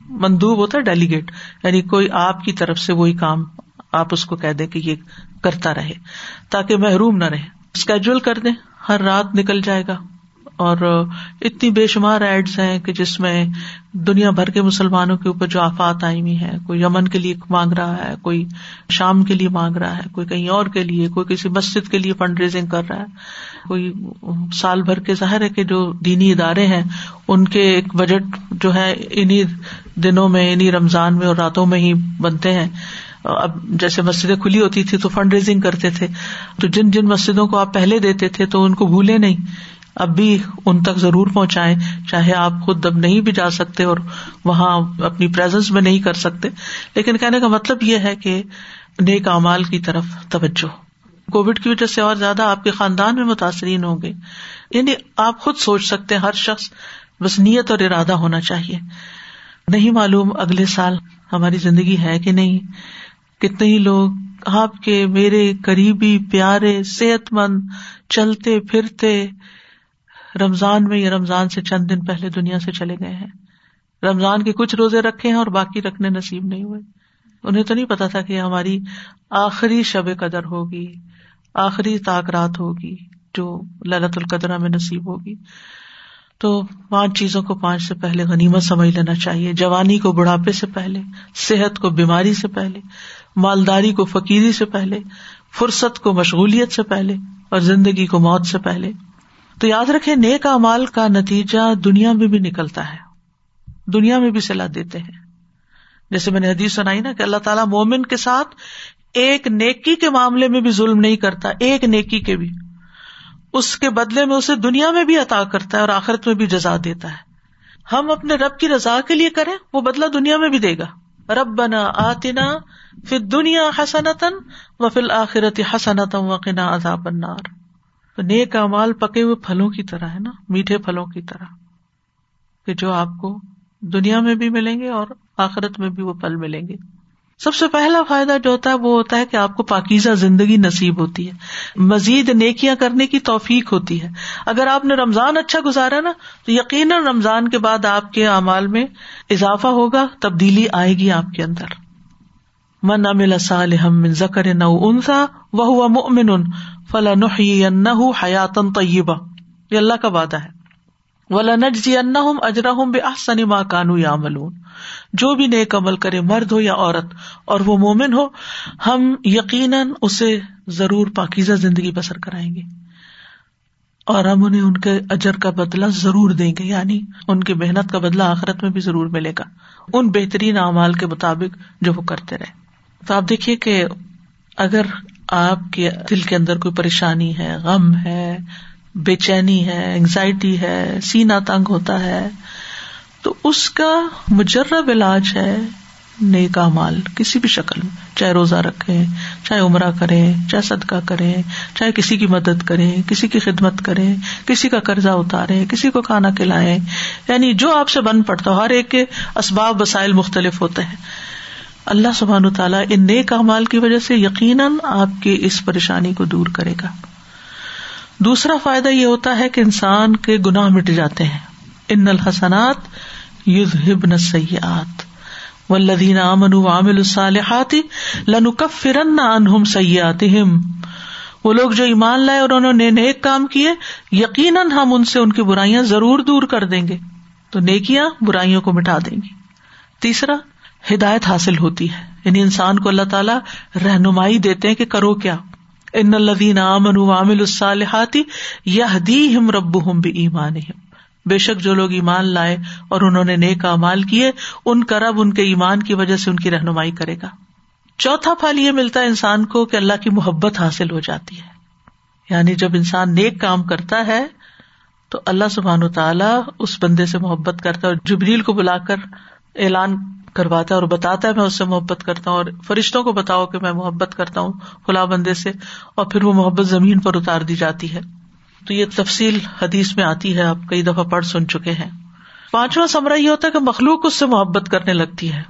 Speaker 1: مندوب ہوتا ہے ڈیلیگیٹ یعنی کوئی آپ کی طرف سے وہی کام آپ اس کو کہہ دیں کہ یہ کرتا رہے، تاکہ محروم نہ رہے۔ اسکیجول کر دیں، ہر رات نکل جائے گا۔ اور اتنی بے شمار ایڈس ہیں کہ جس میں دنیا بھر کے مسلمانوں کے اوپر جو آفات آئی ہوئی ہیں، کوئی یمن کے لیے مانگ رہا ہے، کوئی شام کے لیے مانگ رہا ہے، کوئی کہیں اور کے لیے، کوئی کسی مسجد کے لیے فنڈ ریزنگ کر رہا ہے۔ کوئی سال بھر کے ظاہر ہے کہ جو دینی ادارے ہیں، ان کے ایک بجٹ جو ہے انہیں دنوں میں انہیں رمضان میں اور راتوں میں ہی بنتے ہیں۔ اب جیسے مسجدیں کھلی ہوتی تھی تو فنڈ ریزنگ کرتے تھے۔ تو جن جن مسجدوں کو آپ پہلے دیتے تھے تو ان کو بھولے نہیں۔ اب بھی ان تک ضرور پہنچائے چاہے آپ خود اب نہیں بھی جا سکتے اور وہاں اپنی پرزنس میں نہیں کر سکتے۔ لیکن کہنے کا مطلب یہ ہے کہ نیک امال کی طرف توجہ۔ کووڈ کی وجہ سے اور زیادہ آپ کے خاندان میں متاثرین ہوں گے۔ یعنی آپ خود سوچ سکتے ہر شخص بس نیت اور ارادہ ہونا چاہیے۔ نہیں معلوم اگلے سال ہماری زندگی ہے کہ نہیں۔ کتنے ہی لوگ آپ کے میرے قریبی، پیارے صحت مند چلتے پھرتے رمضان میں یا رمضان سے چند دن پہلے دنیا سے چلے گئے ہیں۔ رمضان کے کچھ روزے رکھے ہیں اور باقی رکھنے نصیب نہیں ہوئے۔ انہیں تو نہیں پتا تھا کہ ہماری آخری شب قدر ہوگی، آخری طاق رات ہوگی، جو للت القدرہ میں نصیب ہوگی۔ تو پانچ چیزوں کو پانچ سے پہلے غنیمت سمجھ لینا چاہیے۔ جوانی کو بڑھاپے سے پہلے، صحت کو بیماری سے پہلے۔ مالداری کو فقیری سے پہلے، فرصت کو مشغولیت سے پہلے اور زندگی کو موت سے پہلے۔ تو یاد رکھے نیک امال کا نتیجہ دنیا میں بھی نکلتا ہے۔ دنیا میں بھی صلاح دیتے ہیں۔ جیسے میں نے حدیث سنائی نا کہ اللہ تعالیٰ مومن کے ساتھ ایک نیکی کے معاملے میں بھی ظلم نہیں کرتا، ایک نیکی کے بھی۔ اس کے بدلے میں اسے دنیا میں بھی عطا کرتا ہے اور آخرت میں بھی جزا دیتا ہے۔ ہم اپنے رب کی رضا کے لیے کریں، وہ بدلا دنیا میں بھی دے گا۔ رب آتنا پھر دنیا حسنتن و فل آخرت حسنتم وقنا عذاب النار۔ تو نیک امال پکے ہوئے پھلوں کی طرح ہے نا، میٹھے پھلوں کی طرح۔ کہ جو آپ کو دنیا میں بھی ملیں گے اور آخرت میں بھی وہ پھل ملیں گے۔ سب سے پہلا فائدہ جو ہوتا ہے وہ ہوتا ہے کہ آپ کو پاکیزہ زندگی نصیب ہوتی ہے۔ مزید نیکیاں کرنے کی توفیق ہوتی ہے۔ اگر آپ نے رمضان اچھا گزارا نا، تو یقیناً رمضان کے بعد آپ کے اعمال میں اضافہ ہوگا، تبدیلی آئے گی آپ کے اندر۔ من امل صالحم من ذکر نو انسا وہ مؤمن فلا نحیینہ حیاتن طیبہ۔ یہ اللہ کا وعدہ ہے۔ ولا نجزی انہم اجرہم بأحسن ما جو بھی نیک عمل کرے مرد ہو یا عورت، اور وہ مومن ہو، ہم یقیناً اسے ضرور پاکیزہ زندگی بسر کرائیں گے۔ اور ہم انہیں ان کے اجر کا بدلا ضرور دیں گے یعنی ان کی محنت کا بدلا آخرت میں بھی ضرور ملے گا۔ ان بہترین اعمال کے مطابق جو وہ کرتے رہے۔ تو آپ دیکھیے کہ اگر آپ کے دل کے اندر کوئی پریشانی ہے، غم ہے بے چینی ہے انگزائٹی ہے سینا تنگ ہوتا ہے۔ تو اس کا مجرب علاج ہے نیک مال کسی بھی شکل میں، چاہے روزہ رکھے چاہے عمرہ کرے چاہے صدقہ کرے چاہے کسی کی مدد کرے کسی کی خدمت کرے کسی کا قرضہ اتارے کسی کو کھانا کھلائے یعنی جو آپ سے بن پڑتا ہو، ہر ایک کے اسباب وسائل مختلف ہوتے ہیں۔ اللہ سبحان تعالیٰ ان نیک مال کی وجہ سے یقیناً آپ کی اس پریشانی کو دور کرے گا۔ دوسرا فائدہ یہ ہوتا ہے کہ انسان کے گناہ مٹ جاتے ہیں۔ ان الحسنات یذہبن السیئات۔ والذین آمنوا وعملوا الصالحات لنکفرن عنہم سیئاتہم۔ وہ لوگ جو ایمان لائے اور انہوں نے نیک کام کیے، یقیناً ہم ان سے ان کی برائیاں ضرور دور کر دیں گے۔ تو نیکیاں برائیوں کو مٹا دیں گی۔ تیسرا، ہدایت حاصل ہوتی ہے۔ یعنی انسان کو اللہ تعالیٰ رہنمائی دیتے ہیں کہ کرو کیا۔ ان الدین امن عامل الصالحاتی یہدیہم ربہم بایمانہم۔ بے شک جو لوگ ایمان لائے اور انہوں نے نیک امال کیے، ان کا رب ان کے ایمان کی وجہ سے ان کی رہنمائی کرے گا۔ چوتھا پھل یہ ملتا ہے انسان کو کہ اللہ کی محبت حاصل ہو جاتی ہے۔ یعنی جب انسان نیک کام کرتا ہے، تو اللہ سبحان و تعالیٰ اس بندے سے محبت کرتا ہے اور جبریل کو بلا کر اعلان کرواتا ہے اور بتاتا ہے میں اس سے محبت کرتا ہوں اور فرشتوں کو بتاؤ کہ میں محبت کرتا ہوں خلا بندے سے اور پھر وہ محبت زمین پر اتار دی جاتی ہے۔ تو یہ تفصیل حدیث میں آتی ہے، آپ کئی دفعہ پڑھ سن چکے ہیں۔ پانچواں سمرا یہ ہوتا ہے کہ مخلوق اس سے محبت کرنے لگتی ہے۔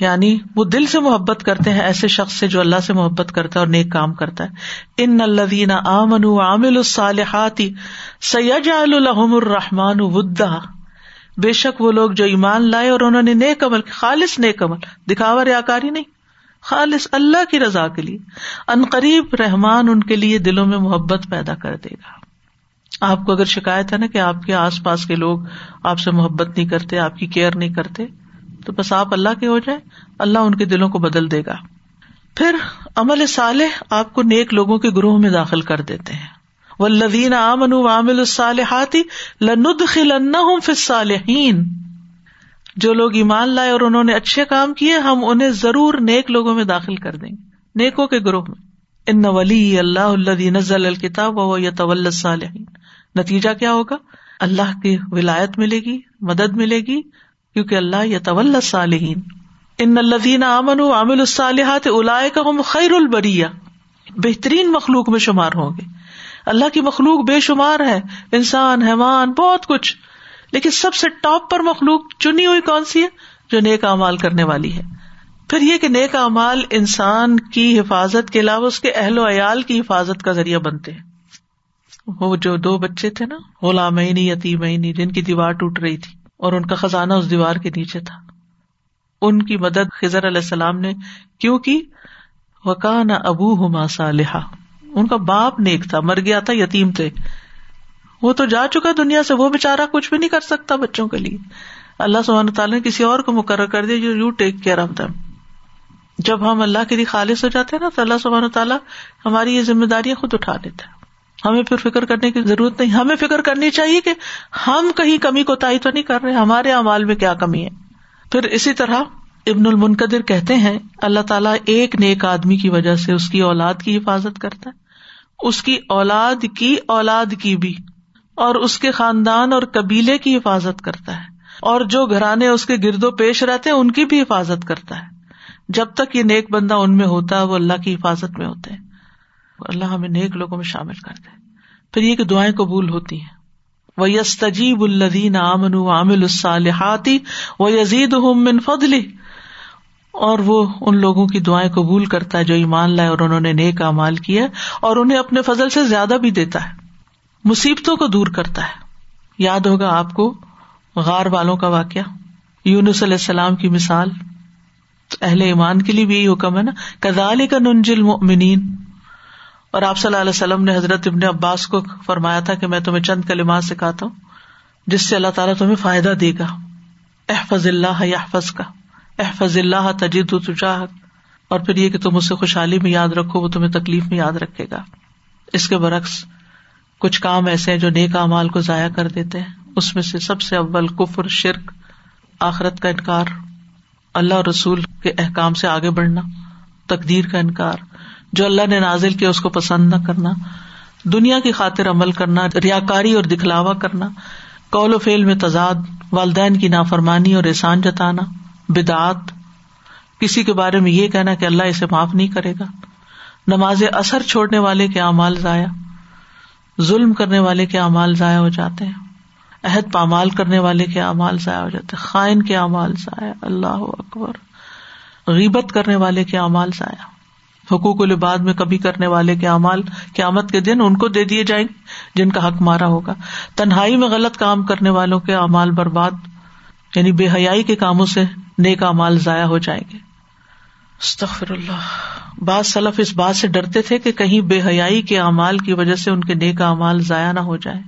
Speaker 1: یعنی وہ دل سے محبت کرتے ہیں ایسے شخص سے جو اللہ سے محبت کرتا ہے اور نیک کام کرتا ہے۔ ان الدین آمن عامل الصالحاتی سید الحم الرحمان ودا بے شک وہ لوگ جو ایمان لائے اور انہوں نے نیک عمل، خالص نیک عمل، دکھاوا ریا کاری نہیں، خالص اللہ کی رضا کے لیے، ان قریب رحمان ان کے لیے دلوں میں محبت پیدا کر دے گا۔ آپ کو اگر شکایت ہے نا کہ آپ کے آس پاس کے لوگ آپ سے محبت نہیں کرتے، آپ کی کیئر نہیں کرتے، تو بس آپ اللہ کے ہو جائیں، اللہ ان کے دلوں کو بدل دے گا۔ پھر عمل صالح آپ کو نیک لوگوں کے گروہ میں داخل کر دیتے ہیں۔ و لدین عامل الصالحاتی لند خلن جو لوگ ایمان لائے اور انہوں نے اچھے کام کیے، ہم انہیں ضرور نیک لوگوں میں داخل کر دیں گے، نیکوں کے گروہ میں۔ ان ولی اللہ اللہ نزل الکتاب و یتول صالحین نتیجہ کیا ہوگا؟ اللہ کی ولایت ملے گی، مدد ملے گی، کیونکہ اللہ یا طول صالحین ان الدین امن عامل الصالحات الائے کا خیر البریا بہترین مخلوق میں شمار ہوں گے۔ اللہ کی مخلوق بے شمار ہے، انسان، حیوان، بہت کچھ۔ لیکن سب سے ٹاپ پر مخلوق چنی ہوئی کون سی ہے؟ جو نیک امال کرنے والی ہے۔ پھر یہ کہ نیک امال انسان کی حفاظت کے علاوہ اس کے اہل و عیال کی حفاظت کا ذریعہ بنتے ہیں۔ وہ جو دو بچے تھے نا غلام یتیم جن کی دیوار ٹوٹ رہی تھی اور ان کا خزانہ اس دیوار کے نیچے تھا۔ ان کی مدد خزر علیہ السلام نے کیوں کی؟ وکا نہ ابو ہما صالحا۔ ان کا باپ نیک تھا، مر گیا تھا یتیم تھے۔ وہ تو جا چکا دنیا سے، وہ بےچارا کچھ بھی نہیں کر سکتا بچوں کے لیے۔ اللہ سبحانہ تعالیٰ نے کسی اور کو مقرر کر دیا جو you take care of them جب ہم اللہ کے لیے خالص ہو جاتے ہیں نا، تو اللہ سبحانہ تعالیٰ ہماری یہ ذمہ داریاں خود اٹھا لیتا ہے۔ ہمیں پھر فکر کرنے کی ضرورت نہیں۔ ہمیں فکر کرنی چاہیے کہ ہم کہیں کمی کو تائی تو نہیں کر رہے، ہمارے امال میں کیا کمی ہے۔ پھر اسی طرح ابن المنقدر کہتے ہیں، اللہ تعالیٰ ایک نیک آدمی کی وجہ سے اس کی اولاد کی حفاظت کرتا ہے۔ اس کی اولاد کی اولاد کی بھی۔ اور اس کے خاندان اور قبیلے کی حفاظت کرتا ہے۔ اور جو گھرانے اس کے گرد و پیش رہتے ہیں، ان کی بھی حفاظت کرتا ہے۔ جب تک یہ نیک بندہ ان میں ہوتا ہے وہ اللہ کی حفاظت میں ہوتے ہیں۔ اللہ ہمیں نیک لوگوں میں شامل کر دے پھر یہ کہ دعائیں قبول ہوتی ہیں۔ وہ یس تجیب الدین امن عامل الصالحاتی وہ یزید من اور وہ ان لوگوں کی دعائیں قبول کرتا ہے جو ایمان لائے اور انہوں نے نیک امال کیا اور انہیں اپنے فضل سے زیادہ بھی دیتا ہے۔ مصیبتوں کو دور کرتا ہے۔ یاد ہوگا آپ کو غار والوں کا واقعہ۔ یونس علیہ السلام کی مثال۔ اہل ایمان کے لیے بھی یہی حکم ہے نا۔ کدال کا ننجل منین اور آپ صلی اللہ علیہ وسلم نے حضرت ابن عباس کو فرمایا تھا کہ میں تمہیں چند کلمات سکھاتا ہوں، جس سے اللہ تعالیٰ تمہیں فائدہ دے گا۔ احفظ اللہ احفظ کا احفظ اللہ تجید اور پھر یہ کہ تم اسے خوشحالی میں یاد رکھو، وہ تمہیں تکلیف میں یاد رکھے گا۔ اس کے برعکس، کچھ کام ایسے ہیں جو نیک امال کو ضائع کر دیتے ہیں۔ اس میں سے سب سے اول کفر، شرک، آخرت کا انکار۔ اللہ اور رسول کے احکام سے آگے بڑھنا، تقدیر کا انکار۔ جو اللہ نے نازل کیا، اس کو پسند نہ کرنا۔ دنیا کی خاطر عمل کرنا ریا کاری اور دکھلاوا کرنا۔ کول و فیل میں تضاد، والدین کی نافرمانی اور احسان جتانا۔ بدعت کسی کے بارے میں یہ کہنا کہ اللہ اسے معاف نہیں کرے گا، نماز اثر چھوڑنے والے کے اعمال ضائع، ظلم کرنے والے کے اعمال ضائع ہو جاتے ہیں، عہد پامال کرنے والے کے اعمال ضائع ہو جاتے ہیں، خائن کے اعمال ضائع، اللہ اکبر، غیبت کرنے والے کے اعمال ضائع، حقوق العباد میں کبھی کرنے والے کے اعمال قیامت کے دن ان کو دے دیے جائیں گے، جن کا حق مارا ہوگا، تنہائی میں غلط کام کرنے والوں کے اعمال برباد یعنی بے حیائی کے کاموں سے نیک امال ضائع ہو جائیں گے۔ استغفر اللہ۔ بعض سلف اس بات سے ڈرتے تھے کہ کہیں بے حیائی کے اعمال کی وجہ سے ان کے نیک امال ضائع نہ ہو جائے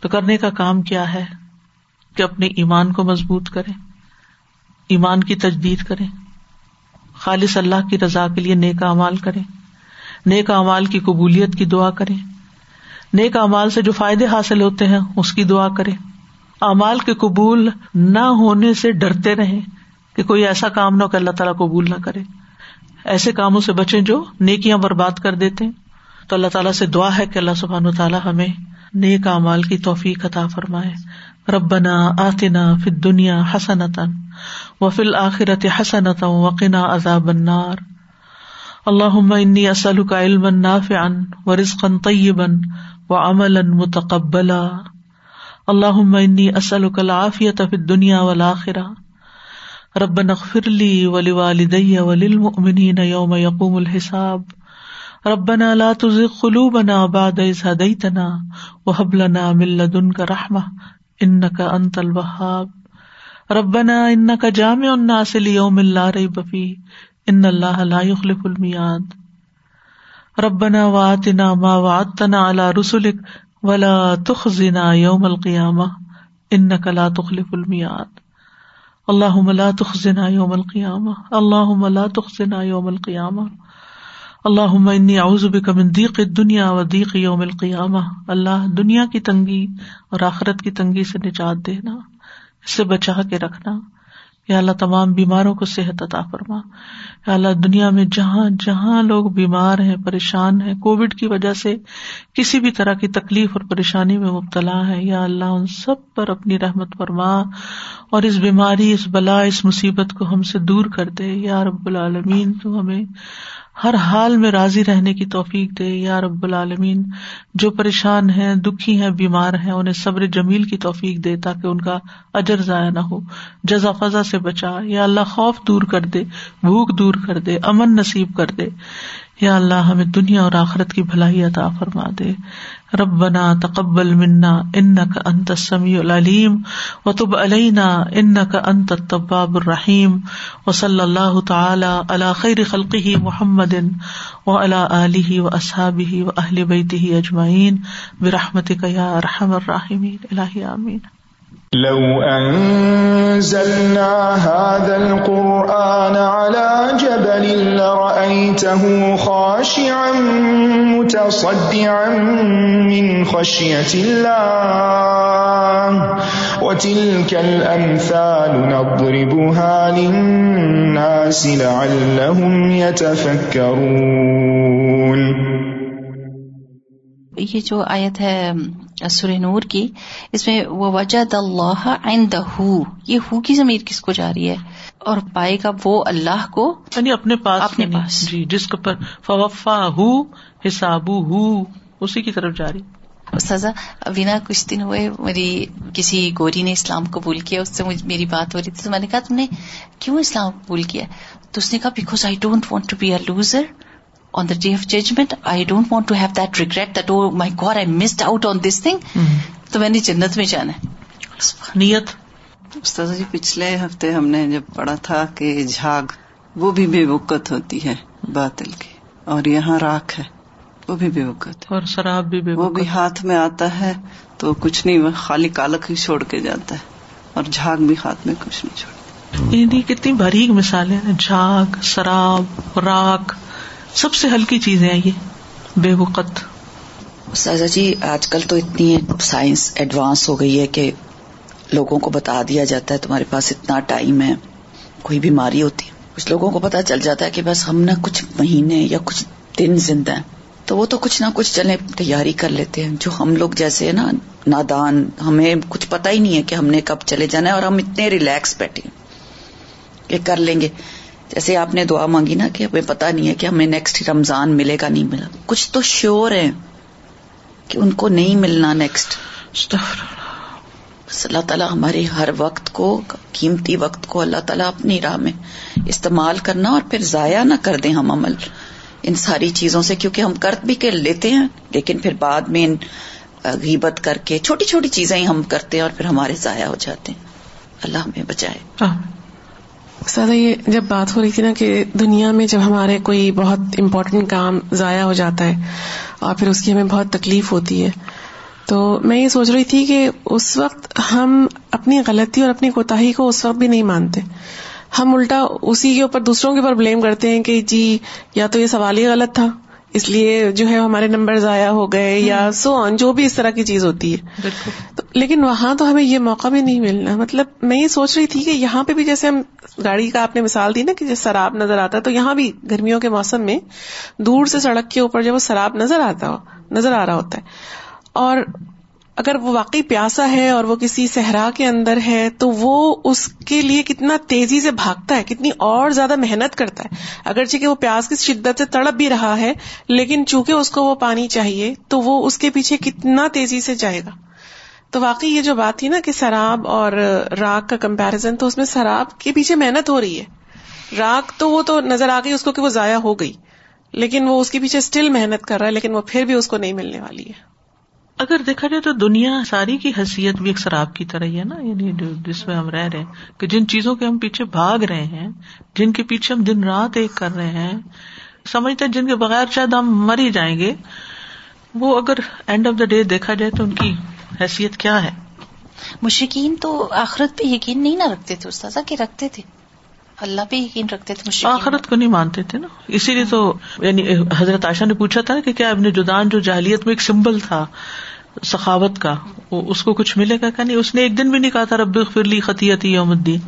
Speaker 1: تو کرنے کا کام کیا ہے؟ کہ اپنے ایمان کو مضبوط کرے ایمان کی تجدید کریں۔ خالص اللہ کی رضا کے لیے نیک امال کرے نیک امال کی قبولیت کی دعا کرے نیک امال سے جو فائدے حاصل ہوتے ہیں اس کی دعا کرے امال کے قبول نہ ہونے سے ڈرتے رہے کہ کوئی ایسا کام نہ ہو کہ اللہ تعالیٰ قبول نہ کرے۔ ایسے کاموں سے بچے جو نیکیاں برباد کر دیتے تو اللہ تعالیٰ سے دعا ہے کہ اللہ سبحان و تعالیٰ ہمیں نیک امال کی توفیق عطا فرمائے۔ ربنا آتنا فی دنیا حسنتا وفی الآخرت حسنتا وقنا عذاب النار۔ اللہم انی اسألک علما نافعا ورزقا طیبا وعملا متقبلا۔ اللہم انی اسألک العافیت فی الدنیا والآخرہ۔ ربنا اغفر لی ولوالدی وللمؤمنین یوم یقوم الحساب۔ ربنا لا تزغ قلوبنا بعد إذ هديتنا وهب لنا من لدنك رحمة انك انت الوهاب ربنا انك جامع الناس ليوم لا ريب فيه ان الله لا يخلف الميعاد ربنا واتنا ما وعدتنا على رسلك ولا تخزنا يوم القيامة انك لا تخلف الميعاد اللهم لا تخزنا يوم القيامة اللهم لا تخزنا يوم القيامة اللہ انی اعوذ بک من دیق دنیا و دیق یوم القیامہ اللہ دنیا کی تنگی اور آخرت کی تنگی سے نجات دینا، اس سے بچا کے رکھنا۔ یا اللہ تمام بیماروں کو صحت عطا فرما۔ یا اللہ دنیا میں جہاں جہاں لوگ بیمار ہیں، پریشان ہیں، کووڈ کی وجہ سے کسی بھی طرح کی تکلیف اور پریشانی میں مبتلا ہے یا اللہ ان سب پر اپنی رحمت فرما اور اس بیماری، اس بلا، اس مصیبت کو ہم سے دور کر دے۔ یا رب العالمین، تو ہمیں ہر حال میں راضی رہنے کی توفیق دے، یا رب العالمین، جو پریشان ہیں، دکھی ہیں، بیمار ہیں، انہیں صبر جمیل کی توفیق دے تاکہ ان کا اجر ضائع نہ ہو، جزا فضا سے بچا، یا اللہ خوف دور کر دے، بھوک دور کر دے، امن نصیب کر دے۔ یا اللہ ہمیں دنیا اور آخرت کی بھلائی عطا فرما دے۔ ربنا تقبل منا انك انت السميع العليم وتب علينا انك انت التواب الرحيم وصلى الله تعالى على خير خلقه محمد وعلى اله واصحابه واهل بيته اجمعين برحمتك يا ارحم الراحمين الهي امين
Speaker 2: لو أنزلنا هذا القرآن على جبل لرأيته خاشعا متصدعا من خشية الله وتلك الأمثال نضربها للناس لعلهم يتفكرون
Speaker 3: یہ جو آیت ہے سر نور کی اس میں وہ وجہ اللہ عند یہ ہو کی ضمیر کس کو جا رہی ہے؟ اور پائے گا وہ اللہ کو
Speaker 1: یعنی اپنے پاس
Speaker 3: اپنے
Speaker 1: یعنی
Speaker 3: پاس۔
Speaker 1: جی جس کے پر فوفا ہو حساب ہو اسی کی طرف جاری۔
Speaker 3: سزا وینا کچھ دن ہوئے میری کسی گوری نے اسلام قبول کیا اس سے میری بات ہو رہی تھی تو میں نے کہا تم نے کیوں اسلام قبول کیا؟ تو اس نے کہا because I don't want to be a loser on the day of judgment I don't want to have that regret that oh my God I missed out on this thing تو میں نے جنت میں جانا ہے۔
Speaker 1: نیت؟
Speaker 4: استاد جی پچھلے ہفتے ہم نے جب پڑھا تھا کہ جھاگ وہ بھی بے وقت ہوتی ہے باطل کی اور یہاں راکھ ہے وہ بھی بے وقت
Speaker 1: اور شراب بھی بے
Speaker 4: وہ بھی ہاتھ میں آتا ہے تو کچھ نہیں وہ خالی کالک ہی چھوڑ کے جاتا ہے اور جھاگ بھی ہاتھ میں کچھ نہیں چھوڑ
Speaker 1: یعنی کتنی باریک مثالیں جھاگ شراب راک سب سے ہلکی چیزیں ہیں یہ بے وقت
Speaker 5: سازا جی آج کل تو اتنی سائنس ایڈوانس ہو گئی ہے کہ لوگوں کو بتا دیا جاتا ہے تمہارے پاس اتنا ٹائم ہے، کوئی بیماری ہوتی ہے۔ کچھ لوگوں کو پتا چل جاتا ہے کہ بس ہم نہ کچھ مہینے یا کچھ دن زندہ ہیں۔ تو وہ تو کچھ نہ کچھ چلے تیاری کر لیتے ہیں۔ جو ہم لوگ جیسے نا، نادان، ہمیں کچھ پتا ہی نہیں ہے کہ ہم نے کب چلے جانا ہے اور ہم اتنے ریلیکس بیٹھے کہ کر لیں گے۔ جیسے آپ نے دعا مانگی نا کہ ہمیں پتا نہیں ہے کہ ہمیں نیکسٹ رمضان ملے گا نہیں ملا۔ کچھ تو شیور ہے کہ ان کو نہیں ملنا نیکسٹ اللہ تعالیٰ ہمارے ہر وقت کو، قیمتی وقت کو اللہ تعالیٰ اپنی راہ میں استعمال کرنا اور پھر ضائع نہ کر دیں ہم عمل ان ساری چیزوں سے، کیونکہ ہم کرت بھی کر لیتے ہیں، لیکن پھر بعد میں غیبت کر کے چھوٹی چھوٹی چیزیں ہی ہم کرتے ہیں اور پھر ہمارے ضائع ہو جاتے ہیں۔ اللہ ہمیں بچائے۔
Speaker 6: سادہ، یہ جب بات ہو رہی تھی نا کہ دنیا میں جب ہمارے کوئی بہت امپورٹنٹ کام ضائع ہو جاتا ہے اور پھر اس کی ہمیں بہت تکلیف ہوتی ہے، تو میں یہ سوچ رہی تھی کہ اس وقت ہم اپنی غلطی اور اپنی کوتاہی کو اس وقت بھی نہیں مانتے۔ ہم الٹا اسی کے اوپر دوسروں کے اوپر بلیم کرتے ہیں کہ جی یا تو یہ سوال ہی غلط تھا۔ اس لیے جو ہے ہمارے نمبر ضائع ہو گئے یا سو آن جو بھی اس طرح کی چیز ہوتی ہے۔ تو لیکن وہاں تو ہمیں یہ موقع بھی نہیں ملنا۔ مطلب میں یہ سوچ رہی تھی کہ یہاں پہ بھی جیسے ہم گاڑی کا آپ نے مثال دی نا کہ جیسے شراب نظر آتا ہے تو یہاں بھی گرمیوں کے موسم میں دور سے سڑک کے اوپر جب وہ شراب نظر آتا ہو نظر آ رہا ہوتا ہے۔ اور اگر وہ واقعی پیاسا ہے اور وہ کسی صحرا کے اندر ہے، تو وہ اس کے لیے کتنا تیزی سے بھاگتا ہے، کتنی اور زیادہ محنت کرتا ہے۔ اگرچہ کہ وہ پیاس کی شدت سے تڑپ بھی رہا ہے، لیکن چونکہ اس کو وہ پانی چاہیے، تو وہ اس کے پیچھے کتنا تیزی سے جائے گا۔ تو واقعی یہ جو بات تھی نا کہ شراب اور راگ کا کمپیرزن تو اس میں شراب کے پیچھے محنت ہو رہی ہے۔ راگ تو وہ تو نظر آ گئی اس کو کہ وہ ضائع ہو گئی، لیکن وہ اس کے پیچھے اسٹل محنت کر رہا ہے، لیکن وہ پھر بھی اس کو نہیں ملنے والی ہے۔
Speaker 1: اگر دیکھا جائے تو دنیا ساری کی حیثیت بھی ایک شراب کی طرح ہی ہے نا یعنی جس میں ہم رہ رہے ہیں کہ جن چیزوں کے ہم پیچھے بھاگ رہے ہیں جن کے پیچھے ہم دن رات ایک کر رہے ہیں سمجھتے ہیں جن کے بغیر شاید ہم مر ہی جائیں گے وہ اگر اینڈ آف دا ڈے دیکھا جائے تو ان کی حیثیت کیا ہے؟
Speaker 3: مشکین تو آخرت پہ یقین نہیں نہ رکھتے تھے استاذہ کہ رکھتے تھے۔ اللہ پہ یقین رکھتے تھے
Speaker 1: آخرت کو نہیں مانتے تھے نا۔ اسی لیے تو یعنی حضرت عائشہ نے پوچھا تھا کہ کیا ابن جدان جو جاہلیت میں ایک سمبل تھا سخاوت کا، وہ اس کو کچھ ملے گا کہ نہیں؟ اس نے ایک دن بھی نہیں کہا تھا، رب فرلی خطیتی یوم الدین۔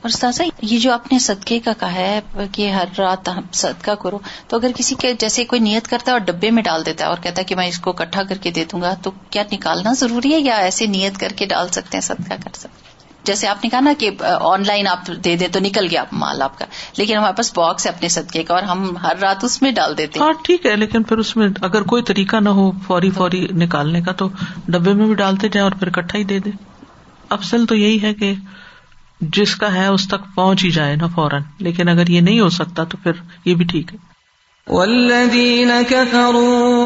Speaker 3: اور سازا، یہ جو آپ نے صدقے کا کہا ہے کہ ہر رات صدقہ کرو، تو اگر کسی کے جیسے کوئی نیت کرتا ہے اور ڈبے میں ڈال دیتا ہے اور کہتا ہے کہ میں اس کو اکٹھا کر کے دے دوں گا، تو کیا نکالنا ضروری ہے یا ایسے نیت کر کے ڈال سکتے ہیں، صدقہ کر سکتے جیسے آپ نے کہا نا کہ آن لائن آپ دے دیں تو نکل گیا مال آپ کا۔ لیکن ہمارے پاس باکس ہے اپنے صدقے کا اور ہم ہر رات اس میں ڈال دیتے
Speaker 1: ہاں ٹھیک ہے لیکن پھر اس میں اگر کوئی طریقہ نہ ہو فوری فوری نکالنے کا تو ڈبے میں بھی ڈالتے جائیں اور پھر اکٹھا ہی دے دیں۔ افسل تو یہی ہے کہ جس کا ہے اس تک پہنچ ہی جائے نا فوراً۔ لیکن اگر یہ نہیں ہو سکتا تو پھر یہ بھی ٹھیک ہے۔
Speaker 7: والذین كفروا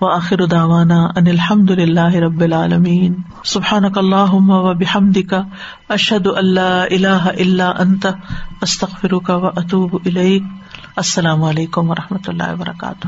Speaker 1: وآخر دعوانا ان الحمد للہ رب العالمین. سبحانک اللہم و بحمدک. اشہد ان لا الہ الا انت. استغفرک و اتوب الیک. السلام علیکم و رحمۃ اللہ وبرکاتہ.